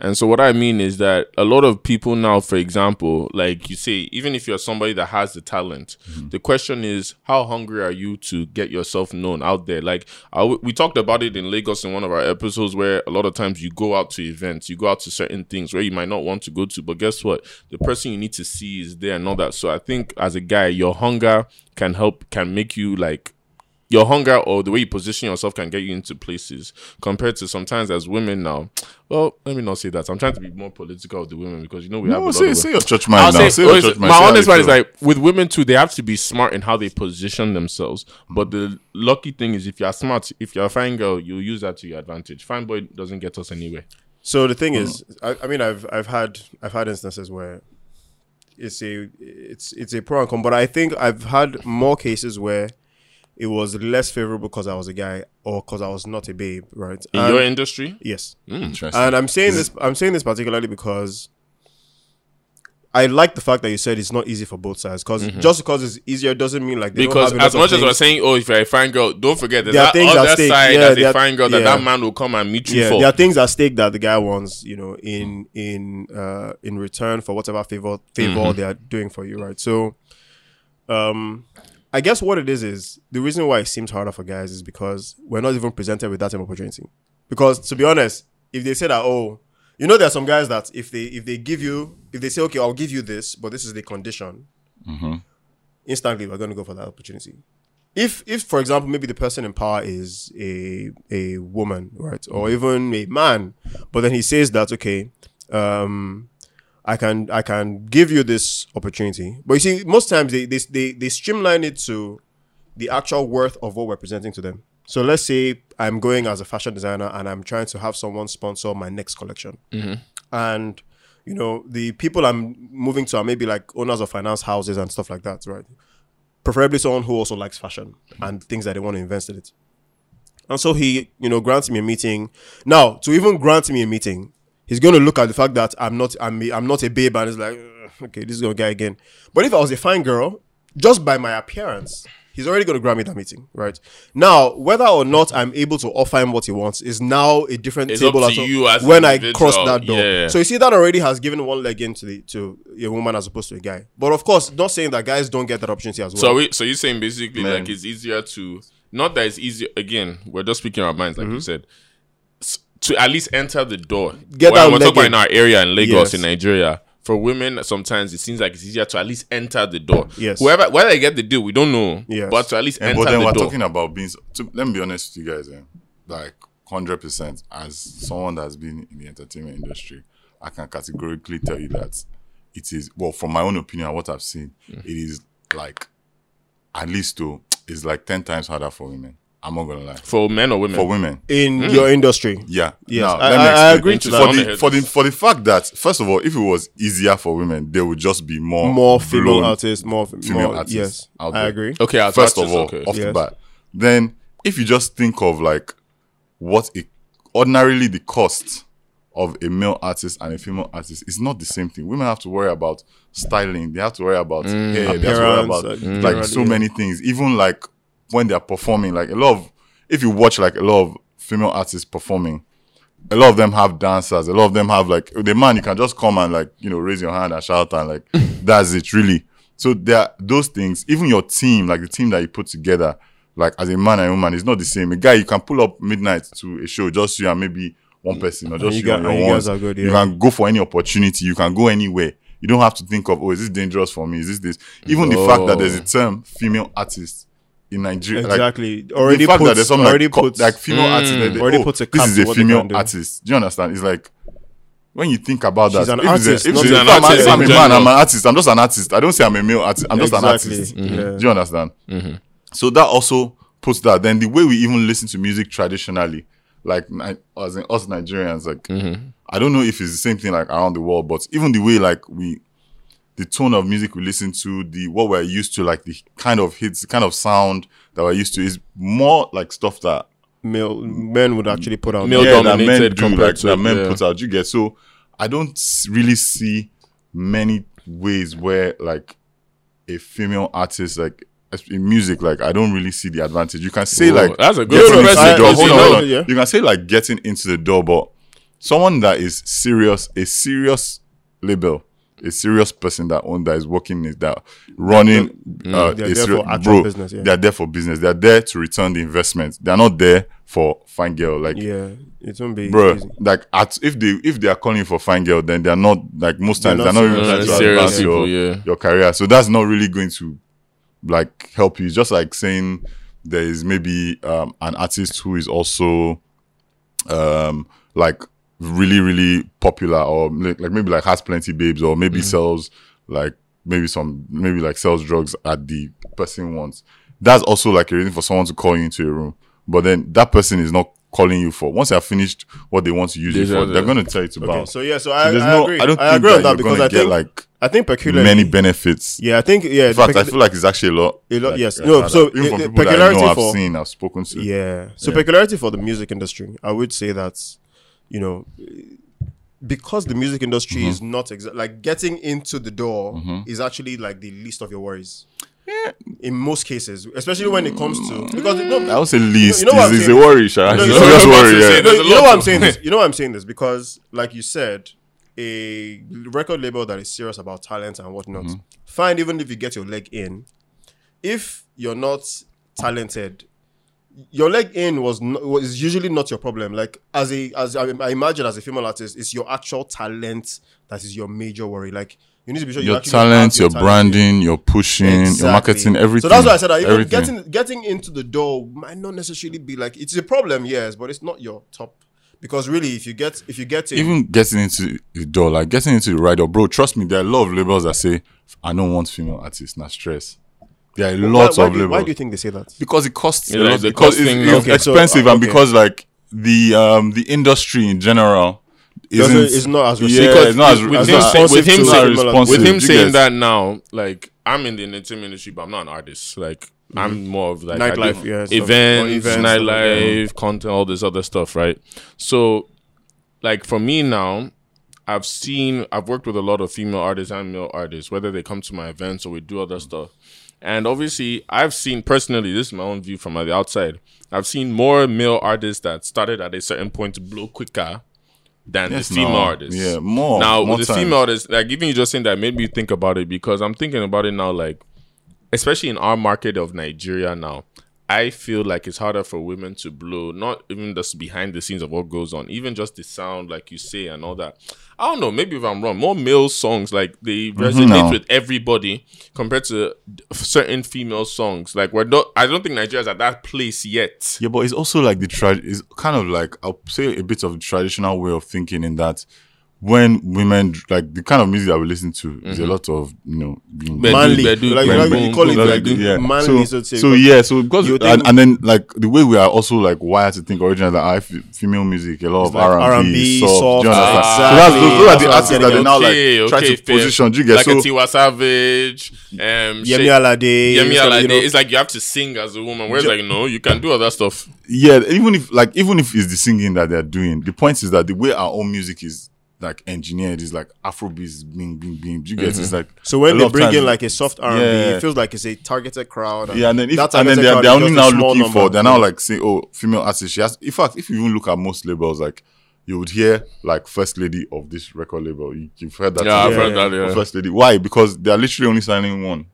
And so, what I mean is that a lot of people now, for example, like you say, even if you're somebody that has the talent, mm-hmm. the question is, how hungry are you to get yourself known out there? Like, I w- we talked about it in Lagos in one of our episodes where a lot of times you go out to events, you go out to certain things where you might not want to go to, but guess what? The person you need to see is there and all that. So, I think as a guy, your hunger can help, can make you like, your hunger or the way you position yourself can get you into places compared to sometimes as women now. Well, let me not say that. I'm trying to be more political with the women because you know we have a No, lot say, of. say your church I'll mind now. say, Say your church mind. my Say honest you one is like with women too, they have to be smart in how they position themselves. But the lucky thing is, if you're smart, if you're a fine girl, you use that to your advantage. Fine boy doesn't get us anywhere. So the thing Mm. is, I, I mean, I've I've had I've had instances where it's a it's it's a pro and con, but I think I've had more cases where it was less favorable because I was a guy or because I was not a babe, right? In And- your industry, yes, Interesting. and I'm saying this I'm saying this particularly because I like the fact that you said it's not easy for both sides because just because it's easier doesn't mean like they don't because have as of much as we're saying, oh, if you're a fine girl, don't forget there's There that other stake. side Yeah, as there a are- fine girl that that man will come and meet you yeah, for. there are things at stake that the guy wants, you know, in in uh in return for whatever favor favor Mm-hmm. they are doing for you, right? So, um, I guess what it is is the reason why it seems harder for guys is because we're not even presented with that same opportunity. Because to be honest, if they say that, oh, you know, there are some guys that if they if they give you if they say, okay, I'll give you this, but this is the condition, Mm-hmm. instantly we're going to go for that opportunity. if if for example maybe the person in power is a a woman right or even a man but then he says that okay um i can i can give you this opportunity. But you see most times they they they, they streamline it to the actual worth of what we're presenting to them. So let's say i'm going as a fashion designer and i'm trying to have someone sponsor my next collection. Mm-hmm. And you know the people i'm moving to are maybe like owners of finance houses and stuff like that right? Preferably someone who also likes fashion and things that they want to invest in it. And so he, you know, grants me a meeting. Now, to even grant me a meeting, he's going to look at the fact that I'm not, I'm, I'm not a babe, and it's like, okay, this is going to guy again. But if I was a fine girl, just by my appearance, he's already going to grant me that meeting, right? Now, whether or not I'm able to offer him what he wants is now a different It's up table to as you as when I cross that door. Yeah. So you see, that already has given one leg into the to a woman as opposed to a guy. But of course, not saying that guys don't get that opportunity as well. So, we, so you're saying basically Man. like it's easier to not that it's easier. Again, we're just speaking our minds, like Mm-hmm. you said, s- to at least enter the door. Get Well, that We're talking about in. in our area in Lagos, Yes. in Nigeria. For women, sometimes it seems like it's easier to at least enter the door. Yes. Whoever, whether they get the deal, we don't know. Yes. But to at least And enter the door. but then the we're door. talking about being. To, let me be honest with you guys. Eh? Like hundred percent, as someone that's been in the entertainment industry, I can categorically tell you that it is. Well, from my own opinion, and what I've seen, Mm. it is like at least to it's like ten times harder for women. I'm not gonna lie. for men or women. For women, in your industry, yeah. Yes, Now, I- I- I agree to for that. the for the for the fact that first of all, if it was easier for women, there would just be more more female blown artists, more female more, artists Yes, out I agree. okay, as first of all, okay. off the bat. Then, if you just think of like what it ordinarily the cost of a male artist and a female artist is not the same thing. Women have to worry about styling, they have to worry about hair, they have to worry about like, mm. like so many things. Even like when they're performing, like a lot of if you watch like a lot of female artists performing, a lot of them have dancers. A lot of them have like oh, the man. You can just come and like you know raise your hand and shout and like that's it really. So there are those things. Even your team, like the team that you put together, like as a man and a woman, is not the same. A guy you can pull up midnight to a show, just you and maybe one person or just you you, got- and your and you ones. are good, You can go for any opportunity. You can go anywhere. You don't have to think of oh is this dangerous for me? Is this this? Even the fact that there's a oh. term female artist in Nigeria, like, Exactly. already the fact puts, that there's some already like, co- like female hmm. artists that they, Already oh, puts a cap this is a female artist. Do you understand? It's like when you think about She's that, an if it's a- artist, if not it's a- a- an if I'm, artist if I'm a man, I'm an artist. I'm just an artist. I don't say I'm a male artist. I'm just Exactly. an artist. Mm-hmm. Yeah. Do you understand? Mm-hmm. So that also puts that. Then the way we even listen to music traditionally, like as in us Nigerians, like mm-hmm. I don't know if it's the same thing like around the world, but even the way like we, the tone of music we listen to, the what we're used to, like the kind of hits, kind of sound that we're used to, is more like stuff that Male men would actually put out. Male yeah, that men dominated do, compared like to- that men yeah. put out. You get so I don't really see many ways where like a female artist like in music like I don't really see the advantage. You can say Whoa, like that's a good getting into the door. Hold on, hold on. yeah. You can say like getting into the door, but someone that is serious, a serious label. A serious person that own that is working is that running uh, They're a there serious for actual bro. business, yeah. They're there for business. They're there to return the investment. They're not there for fine girl. Like Yeah, it won't be bro. easy. Like at if they if they are calling for fine girl, then they are not like most They're times they're not even serious. trying to Serious advance your, yeah. your career. So that's not really going to like help you. It's just like saying there is maybe um, an artist who is also um like really really popular or like, like maybe like has plenty babes or maybe sells like maybe some maybe like sells drugs at the person wants that's also like a reason for someone to call you into a room but then that person is not calling you for once they have finished what they want to use you for they're going to tell you to Okay, so yeah, so I, there's I no agree. i don't I agree that on that because I think like I think peculiarly many benefits Yeah, I think yeah. in fact i feel like it's actually a lot A lot, like, yes. No, so, uh, people that i peculiarity know i've for- seen i've spoken to Yeah. So Yeah. peculiarity for the music industry, I would say that, you know, because the music industry is Mm-hmm. not exa- like getting into the door is actually like the least of your worries. In most cases, especially when it comes to because no, I would say least you know what is, I'm is a worry, Sha. No, It's you a know what worry, yeah. No, you know why I'm saying this. You know why I'm saying this because, like you said, a record label that is serious about talent and whatnot. Mm-hmm. Fine, even if you get your leg in, if you're not talented, your leg in was no, was usually not your problem. Like as a as I, I imagine as a female artist, it's your actual talent that is your major worry. Like You need to be sure your talent, your talent. branding, your pushing, your marketing, everything. So that's why I said that even everything. getting getting into the door might not necessarily be like it's a problem, yes, but it's not your top. Because really, if you get if you get in, even getting into the door, like getting into the right door, bro. Trust me, there are a lot of labels that say I don't want female artists, not stress. There are why, lots why of do you, why do you think they say that? because it costs Yeah, a lot. it's because cost it's, it's now. Okay, so, expensive, uh, and okay. because like the um the industry in general Doesn't- isn't it's not as yeah, responsive. it's not as, with it's him not- say- with him not saying- with him saying that now, like I'm in the entertainment industry, but I'm not an artist. Like I'm more of like Nightlife, yeah, stuff. Or events, events, stuff like nightlife, content, all this other stuff, right? So, like for me now, I've seen, I've worked with a lot of female artists and male artists, whether they come to my events or we do other stuff. And obviously, I've seen personally, this is my own view from the outside. I've seen more male artists that started at a certain point to blow quicker than Yes, the female no. artists. Yeah, more. Now, more with the times. female artists, like even you just saying that made me think about it because I'm thinking about it now, like especially in our market of Nigeria now. I feel like it's harder for women to blow, not even just behind the scenes of what goes on, even just the sound, like you say, and all that. I don't know. Maybe if I'm wrong, more male songs like they mm-hmm, resonate no. with everybody compared to certain female songs. Like we're not. I don't think Nigeria's at that place yet. Yeah, but it's also like the tra- it's kind of like I'll say a bit of traditional way of thinking in that when women like the kind of music that we listen to is a lot of you know being Manly. bedu, Like, like you call it like the- yeah. manly, so so, so yeah, so because and, think- and then like the way we are also like wired to think originally that I f- female music, a lot of like R and R&B, soft. soft, you understand? ah, so that's those, those are the artists that they now like Okay, try okay, to fair. position. Do you get like so? a Tiwa Savage, um, Yemi Alade, Yemi Alade. you know, it's like you have to sing as a woman. Whereas, like, no, you can do other stuff. yeah, even if like even if it's the singing that they're doing, the point is that the way our own music is like engineered is like Afrobeats, bing, bing, bing. You get? It's like So when they bring times- in like a soft R&B, it feels like it's a targeted crowd. Yeah, and then if, that and then targeted they're, crowd they're only now small looking for they're now like saying, oh, female artist. She has. In fact, if you even look at most labels, like you would hear like first lady of this record label. You, you've heard that. Yeah, I've today. heard that, yeah. First lady. Why? Because they are literally only signing one.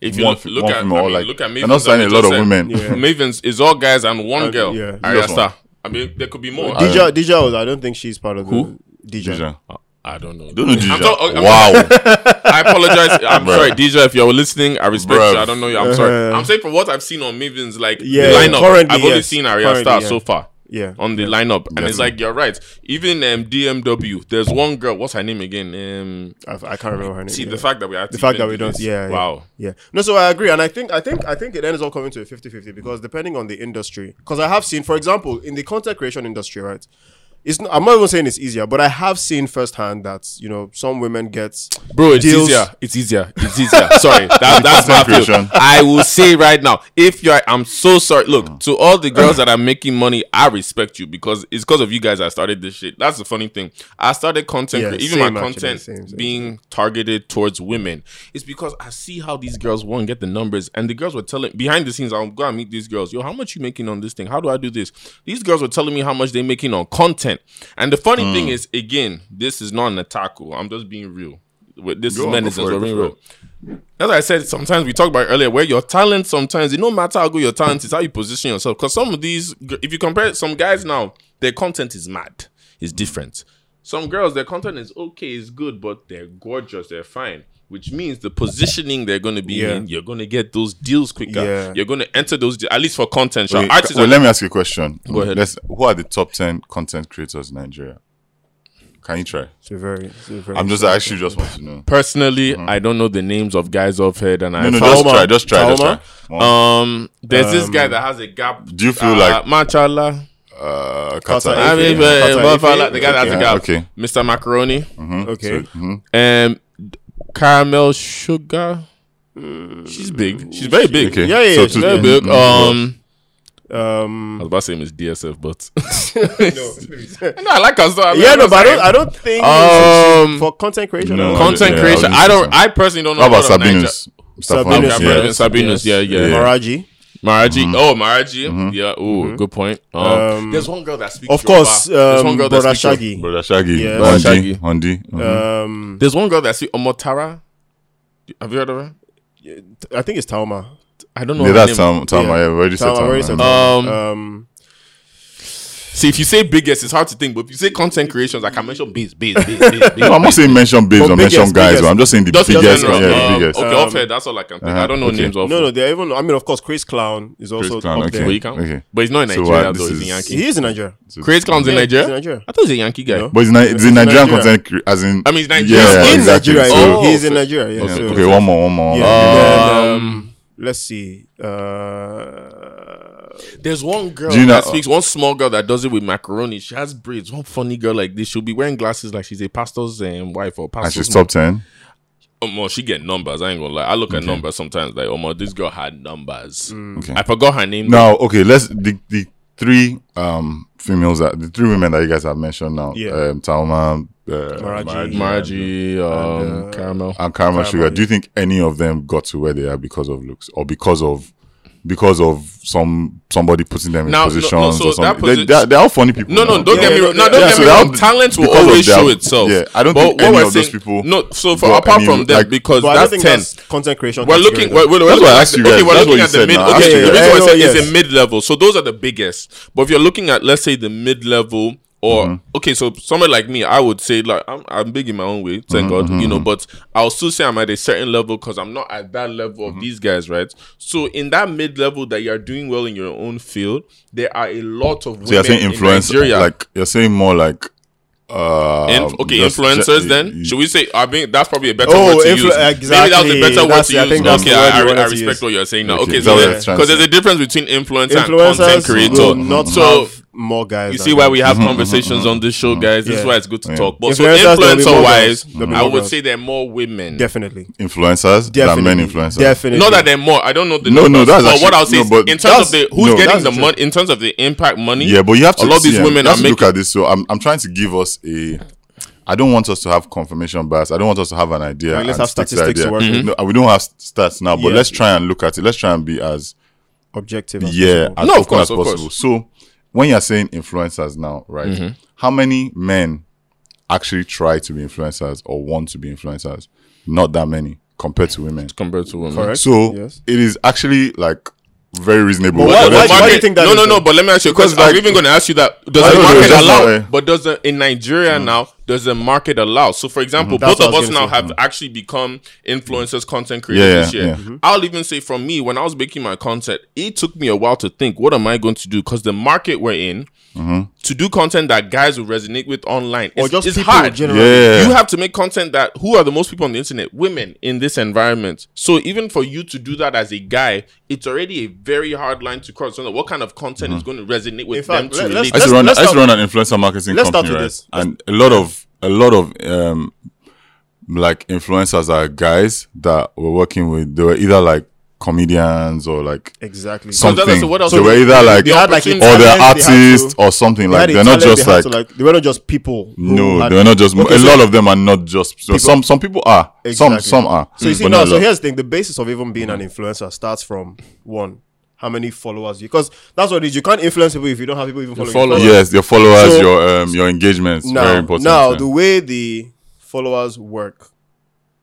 If you One look, fe- look one at, female, I or mean, like- look at Mavins. they're not signing a lot of just women. said. Mavins is all guys and one Uh, girl. yeah. Ayra Starr. I mean, there could be more. Dija, Dija, was- I don't think she's part of the Who? DJ. Deja. I don't know. Don't know I'm talk- wow. I apologize. I'm Bruh. sorry, DJ. If you're listening, I respect Bruh. you. I don't know you. I'm sorry. Uh-huh. I'm saying from what I've seen on Mavins, like Yeah, the lineup, currently, I've only yes. seen Arya Currently, Star yeah. so far. Yeah. on the lineup, and it's like you're right. Even um, DMW, there's one girl. What's her name again? Um, I, I can't remember her name. see yeah. the fact that we have the fact that we don't yeah, yeah Wow. yeah no so i agree and i think i think i think it ends up coming to a 50-50 because depending on the industry because i have seen for example in the content creation industry right it's not, i'm not even saying it's easier but i have seen firsthand that you know some women get Bro, it's Deals- easier. It's easier. It's easier. sorry, that, that's my Content feel. creation. I will say right now, if you're, I'm so sorry. Look mm. to all the girls that are making money, I respect you because it's because of you guys I started this shit. That's the funny thing. I started content, Yeah, even same my actually, content same, same, being targeted towards women. It's because I see how these girls one get the numbers, and the girls were telling behind the scenes. I'll go and meet these girls. Yo, how much you making on this thing? How do I do this? These girls were telling me how much they making on content, and the funny thing Hmm. is, again, this is not an attack. I'm just being real. With this Go is medicine. go for it, We're being real. As I said, sometimes we talked about earlier, where your talent sometimes it no matter how good your talent is, how you position yourself. Because some of these, if you compare some guys now, their content is mad, it's different. Some girls, their content is okay, is good, but they're gorgeous, they're fine. Which means the positioning they're going to be Yeah. in, you're going to get those deals quicker. Yeah. You're going to enter those, de- at least for content. Sure. Wait, Artists well, are- let me ask you a question. Go ahead. Let's, who are the top ten content creators in Nigeria? Can you try? it's a very, it's a very I'm just I actually just want to know. personally, I don't know the names of guys off head, and I No, no, just try, just try, just try. One, Um, there's this guy that has a gap. Do you feel uh, like- Machala? uh, Kata Kata. I mean, but, Kata but for like the guy that has a Okay, gap. okay. Mr. Macaroni. okay Um, Caramel Sugar. She's big. She's very big. Okay. Yeah, yeah, So she's Very big. mhm. Um, I um was about to say Miss DSF, but no, I like her. So I mean, yeah no but i don't i don't think Um, for content creation no, content Yeah, creation. I I don't. I personally don't know. How about a lot Sabinus? Sabinus, yeah. I've been Sabinus. Yeah, yeah. Yeah. Maraji Maraji. Oh, Maraji. Yeah. Oh, good point. Um, Um, there's one girl that speaks. of course Yoruba. There's um, one girl that brother speaks Yoruba. shaggy Brother Shaggy. Yeah. Brother Hondi. Shaggy. Hondi. um There's one girl that speaks Omotara. Have you heard of her? i think it's Taaooma I don't know. Yeah, that's name. Tam. Tam. Yeah. I already said Taaooma, I've already Tam. said yeah. Um, um See, if you say biggest, it's hard to think. But if you say content creations, I can mention biz, biz, biz, biz, biz. No, I'm not saying mention babes But or mention guys. biggest. but I'm just saying the Just biggest. general. Yeah, the Uh, biggest. Okay, off air, that's all I can think. I don't know okay. names of. No, no, they're even. I mean, of course, Craze Clown is also Craze Clown, up okay. there. But. Okay. But he's not in So, Nigeria, uh, though. He's a is- Yankee. He is in Nigeria. Craze Clown's in Yeah, Nigeria? he's in Nigeria. I thought he's a Yankee guy. No. But it's, Ni- it's He's in in Nigerian content, cre- as in. I mean, he's Nigerian. Yeah, in exactly. Nigeria. He's in Nigeria. Yeah, Okay, one more, one more. Yeah. Then, Um, um, let's see. Uh, There's one girl Do you know- that speaks, one small girl that does it with macaroni. She has braids. One funny girl like this. She'll be wearing glasses like she's a pastor's um, wife or and she's top 10. Um, well, she get numbers. I ain't gonna lie. I look at numbers sometimes. Like, oh my, this girl had numbers. Okay. I forgot her name. Now, okay, let's the the three um females that the three women that you guys have mentioned now. Yeah. Um, Talma, uh, Maraji. Maraji, um, Caramel. and Karma Sugar. Do you think any of them got to where they are because of looks or because of because of some somebody putting them in Now, no, no, positions so or something? They, posi- they're, they're all funny people. No, no, now. don't Yeah, get me wrong. No, don't yeah, get so me wrong. Talent will always their- show itself. yeah, I don't but think what any we're of those people No, so for apart any, from them, like- because but I don't that's think ten. that's content creation. We're looking. We're, we're, That's we're what I asked at you the- okay, we're looking at the mid. Okay, the you reason why I say yes. is a mid level. So those are the biggest. But if you're looking at, let's say, the mid level. Or Mm-hmm. okay, so someone like me, I would say like I'm, I'm big in my own way, thank Mm-hmm, God, you know. But I'll still say I'm at a certain level because I'm not at that level Mm-hmm. of these guys, right? So in that mid level that you're doing well in your own field, there are a lot of So you're saying in influence, Nigeria. like you're saying more like uh Inf- okay, influencers. ju- then should we say? I mean, that's probably a better Oh, word to influ- use. Maybe that's a better word to I use. think that's okay, word I, I, I respect use. what you're saying now. Okay, Okay, so that what because you're trying to there's a difference between influencer and content Influencers creator. not so have more guys. you see why we have mm-hmm, mm-hmm, conversations on mm-hmm, this show, guys. This is why it's good to Yeah. talk. But so Influencers, there'll be more influencer wise, There'll be I would girls. say there are more women. definitely, influencers definitely, than men influencers. Definitely, Not that they're more. I don't know the No, no, numbers. that's but actually- what I'll say no, is, but in terms of the who's no, getting the the money, in terms of the impact money. Yeah, but you have to a lot of these see, women you are to look at this. So I'm I'm trying to give us a. I don't want us to have confirmation bias. I don't want us to have an idea. Like, let's have stick to statistics the to work idea. with. No, we don't have stats now, but Yeah. let's try and look at it. Let's try and be as objective. as yeah possible. as No, of course, as of course. possible. So when you're saying influencers now, right? Mm-hmm. How many men actually try to be influencers or want to be influencers? Not that many compared to women. compared to women. Correct. So Yes. it is actually like very reasonable. But why- why- why do you think that no, no, no. But let me ask you because Because, I'm like- even going to ask you that. Does I the market allow? but does the in Nigeria now? Does the market allow? So, for example, mm-hmm. That's both of us now gonna say. have mm-hmm. actually become influencers, content creators Yeah, this year. yeah. Mm-hmm. I'll even say, from me, when I was making my content, it took me a while to think, what am I going to do? Because the market we're in. Mm-hmm. To do content that guys will resonate with online, Or it's, just it's hard. generally. Yeah. You have to make content that who are the most people on the internet? Women in this environment. So even for you to do that as a guy, it's already a very hard line to cross. So what kind of content is going to resonate with In fact, them to let- relate? let's- I used to Let's- run. let's I used to start- run an influencer marketing let's start company, with right? this. And a lot of a lot of um like influencers are guys that we're working with. They were either like comedians or like Exactly. So something. that's- so what else- they were either like they had, like, or they're talent, they artists to- or something. They Like they're not just they like to, like they were not just people. no, they were not just. Okay, a so- lot of them are not just. So some some people are. Some Exactly. some are. So you see but now, so here's the thing: the basis of even being an influencer starts from one, how many followers you because that's what it is. You can't influence people if you don't have people even following. you. Yes, your followers, So- your um, your engagements, Now, very important. now yeah. the way the followers work,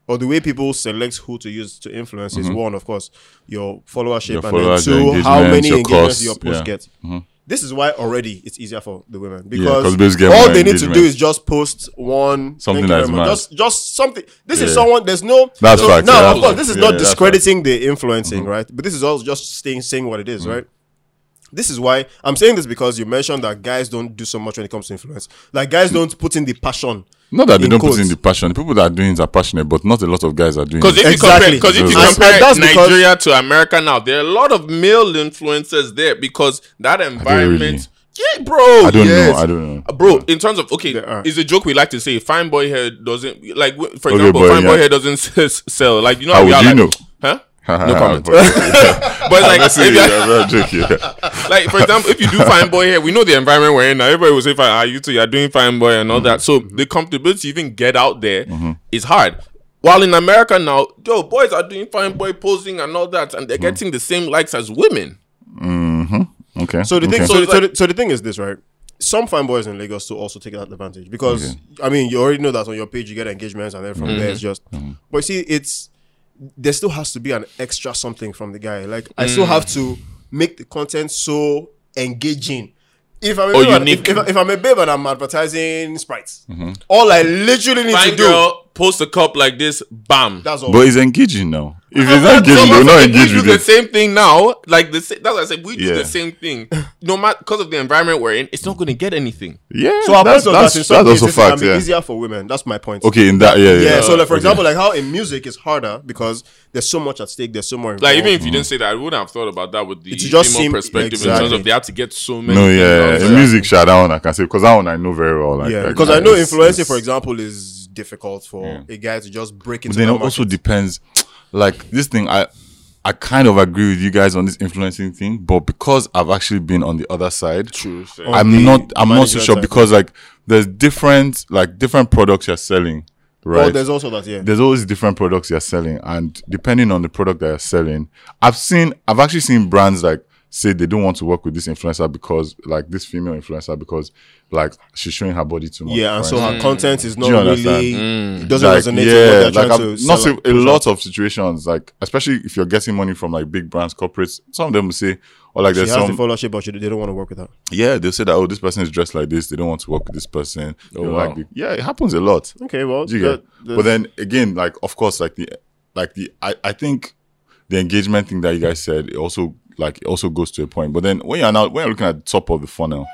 or the way people select who to use to influence is one, of course, your followership, Mm-hmm. Your and followers, then two, how engagements, many your engagements costs, your post yeah. Mm-hmm. get. This is why already it's easier for the women 'cause because get all they need to do is just post one Something that's mad. just just something. This is someone. There's no That's so facts, Now, yeah, of course, this is Yeah, not Mm-hmm. discrediting the influencing, right? But this is also just staying saying what it is, right? This is why I'm saying this because you mentioned that guys don't do so much when it comes to influence. Like guys don't put in the passion. Not that they don't quotes. put in the passion. The people that are doing it are passionate, but not a lot of guys are doing Because it. if Exactly. compare, because if you compare and that's because- Nigeria to America now, there are a lot of male influencers there because that environment. Yeah, bro. I don't yes. know. I don't know. Uh, Bro, in terms of okay, There are. it's a joke we like to say. Fine boy hair doesn't like. w- For Okay, example, boy, fine boy hair doesn't sell. Like you know, How we would are you like, know? Huh? No comment. But But like, if yeah, you- I'm joking. like for example, if you do fine boy hair, we know the environment we're in now. Everybody will say, "Fine, ah, you two, you're doing fine boy and all that." Mm-hmm. So the comfortability to even get out there mm-hmm. is hard. While in America now, yo, boys are doing fine boy posing and all that, and they're mm-hmm. getting the same likes as women. Okay. So the thing, okay. so, So the, so, the, so the thing is this, right? Some fine boys in Lagos to also take that advantage because I mean you already know that on your page you get engagements and then from there it's just. But see, it's there still has to be an extra something from the guy. Like I still have to make the content so engaging. if I'm a Or babe and- unique. if, if, if I'm a babe and I'm advertising sprites, mm-hmm. all I literally need Fine to do girl, post a cup like this, bam. that's all. But it's engaging now. If it's I'm not not- engaging, so they'll not if engage we with do the same thing now. Like the sa- that's what I said. We do Yeah. the same thing. No matter because of the environment we're in, it's not going to get anything. Yeah, so our that's, point was that's, that in that's some also cases it can fact. be Yeah. easier for women. That's my point. Okay, in that, yeah, yeah. Yeah, so like for okay. example, like how in music it's harder because there's so much at stake. There's so more. Like even if you didn't say that, I wouldn't have thought about that with the It just female seem- perspective in terms exactly. of they have to get so many. no, things yeah, out in there. music, shot that one I can say because that one I know very well. Like, yeah, because like, I know it's- influencing, for example, is difficult for a guy to just break But into. then that it also depends. Like this thing, I I kind of agree with you guys on this influencing thing, but because I've actually been on the other side, True. fair. I'm not. I'm not so sure side. because like there's different like different products you're selling, oh, right? Well, there's also that. Yeah, there's always different products you're selling and depending on the product that you're selling i've seen i've actually seen brands like say they don't want to work with this influencer because like this female influencer because like she's showing her body too much yeah, and so instance. her content is not really Mm. doesn't like resonate with what yeah they're like trying I've to not sell say a lot of situations like especially if you're getting money from like big brands corporates some of them will say or like She there's has some the followership, but she, they don't want to work with her. yeah they'll say that oh this person is dressed like this they don't want to work with this person They don't wow. like the- yeah it happens a lot Okay, well, the- the- but then again, like of course, like the like the I, I think the engagement thing that you guys said it also like it also goes to a point. But then when you're now when you're looking at the top of the funnel,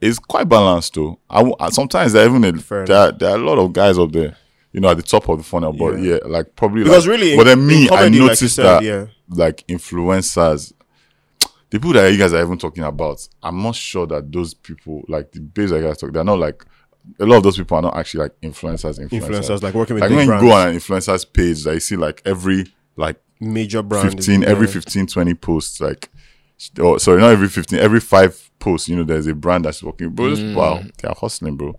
it's quite balanced too. I, I- sometimes there even a, there, there are a lot of guys up there, you know, at the top of the funnel. But Yeah. yeah, like probably because like- really, But then me, comedy, I like noticed said, that yeah. like influencers. The people that you guys are even talking about, I'm not sure that those people, like the that you guys talk, they're not like a lot of those people are not actually like influencers. Influencers, influencers like working with like big when brands, you go on an influencer's page, like you see like every like major brand, 15, every 15, 20 posts, like oh sorry, not every 15, every five posts, you know, there's a brand that's working. Bro, those people are they are hustling, bro.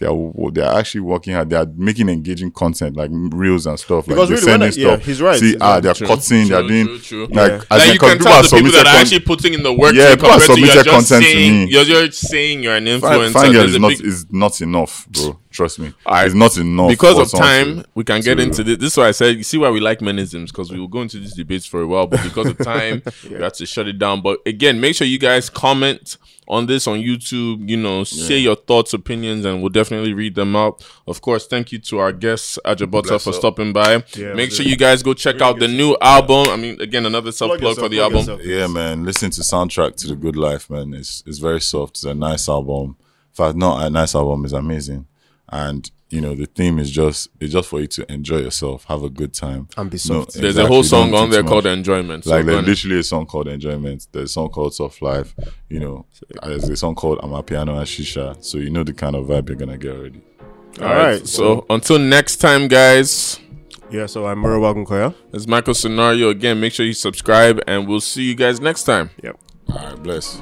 They are they are actually working hard. They are making engaging content like reels and stuff. Because like really, they're when sending I- yeah, stuff. he's right, See, he's ah, right. they're True, cutting. they're doing true, true. like Yeah. as Like in, can people tell are the people that are con- actually putting in the work. Yeah, to people are compared to you're submitted just content to saying, me. You're just saying you're an influencer. fine girl There's is not big- is not enough, bro. Trust me. Alright. It's not enough because of time, to- we can get to- into this. This is why I said, you see why we like menisms because we will go into these debates for a while, but because of time, we have to shut it down. But again, make sure you guys comment on this on YouTube. You know, share your thoughts, opinions, and we'll definitely read them out. Of course, thank you to our guests, Ajebutter, for up. stopping by. Yeah, make sure you guys go check out the new album. I mean, again, another self plug for yourself, the plug album. yourself. Yeah, man. Listen to soundtrack to the Good Life, man. It's it's very soft. It's a nice album. In fact, not a nice album. It's amazing, and you know the theme is just it's just for you to enjoy yourself, have a good time, And be soft. There's exactly, a whole song on there called Enjoyment. So like go there's literally a song called Enjoyment. There's a song called Soft Life. You know, there's a song called I'm a Piano and Shisha. So you know the kind of vibe you're gonna get already. All right. So until next time, guys. Yeah, so I'm Mura Wagunkoya. It's Michael Scenario again. Make sure you subscribe, and we'll see you guys next time. Yep. All right, bless.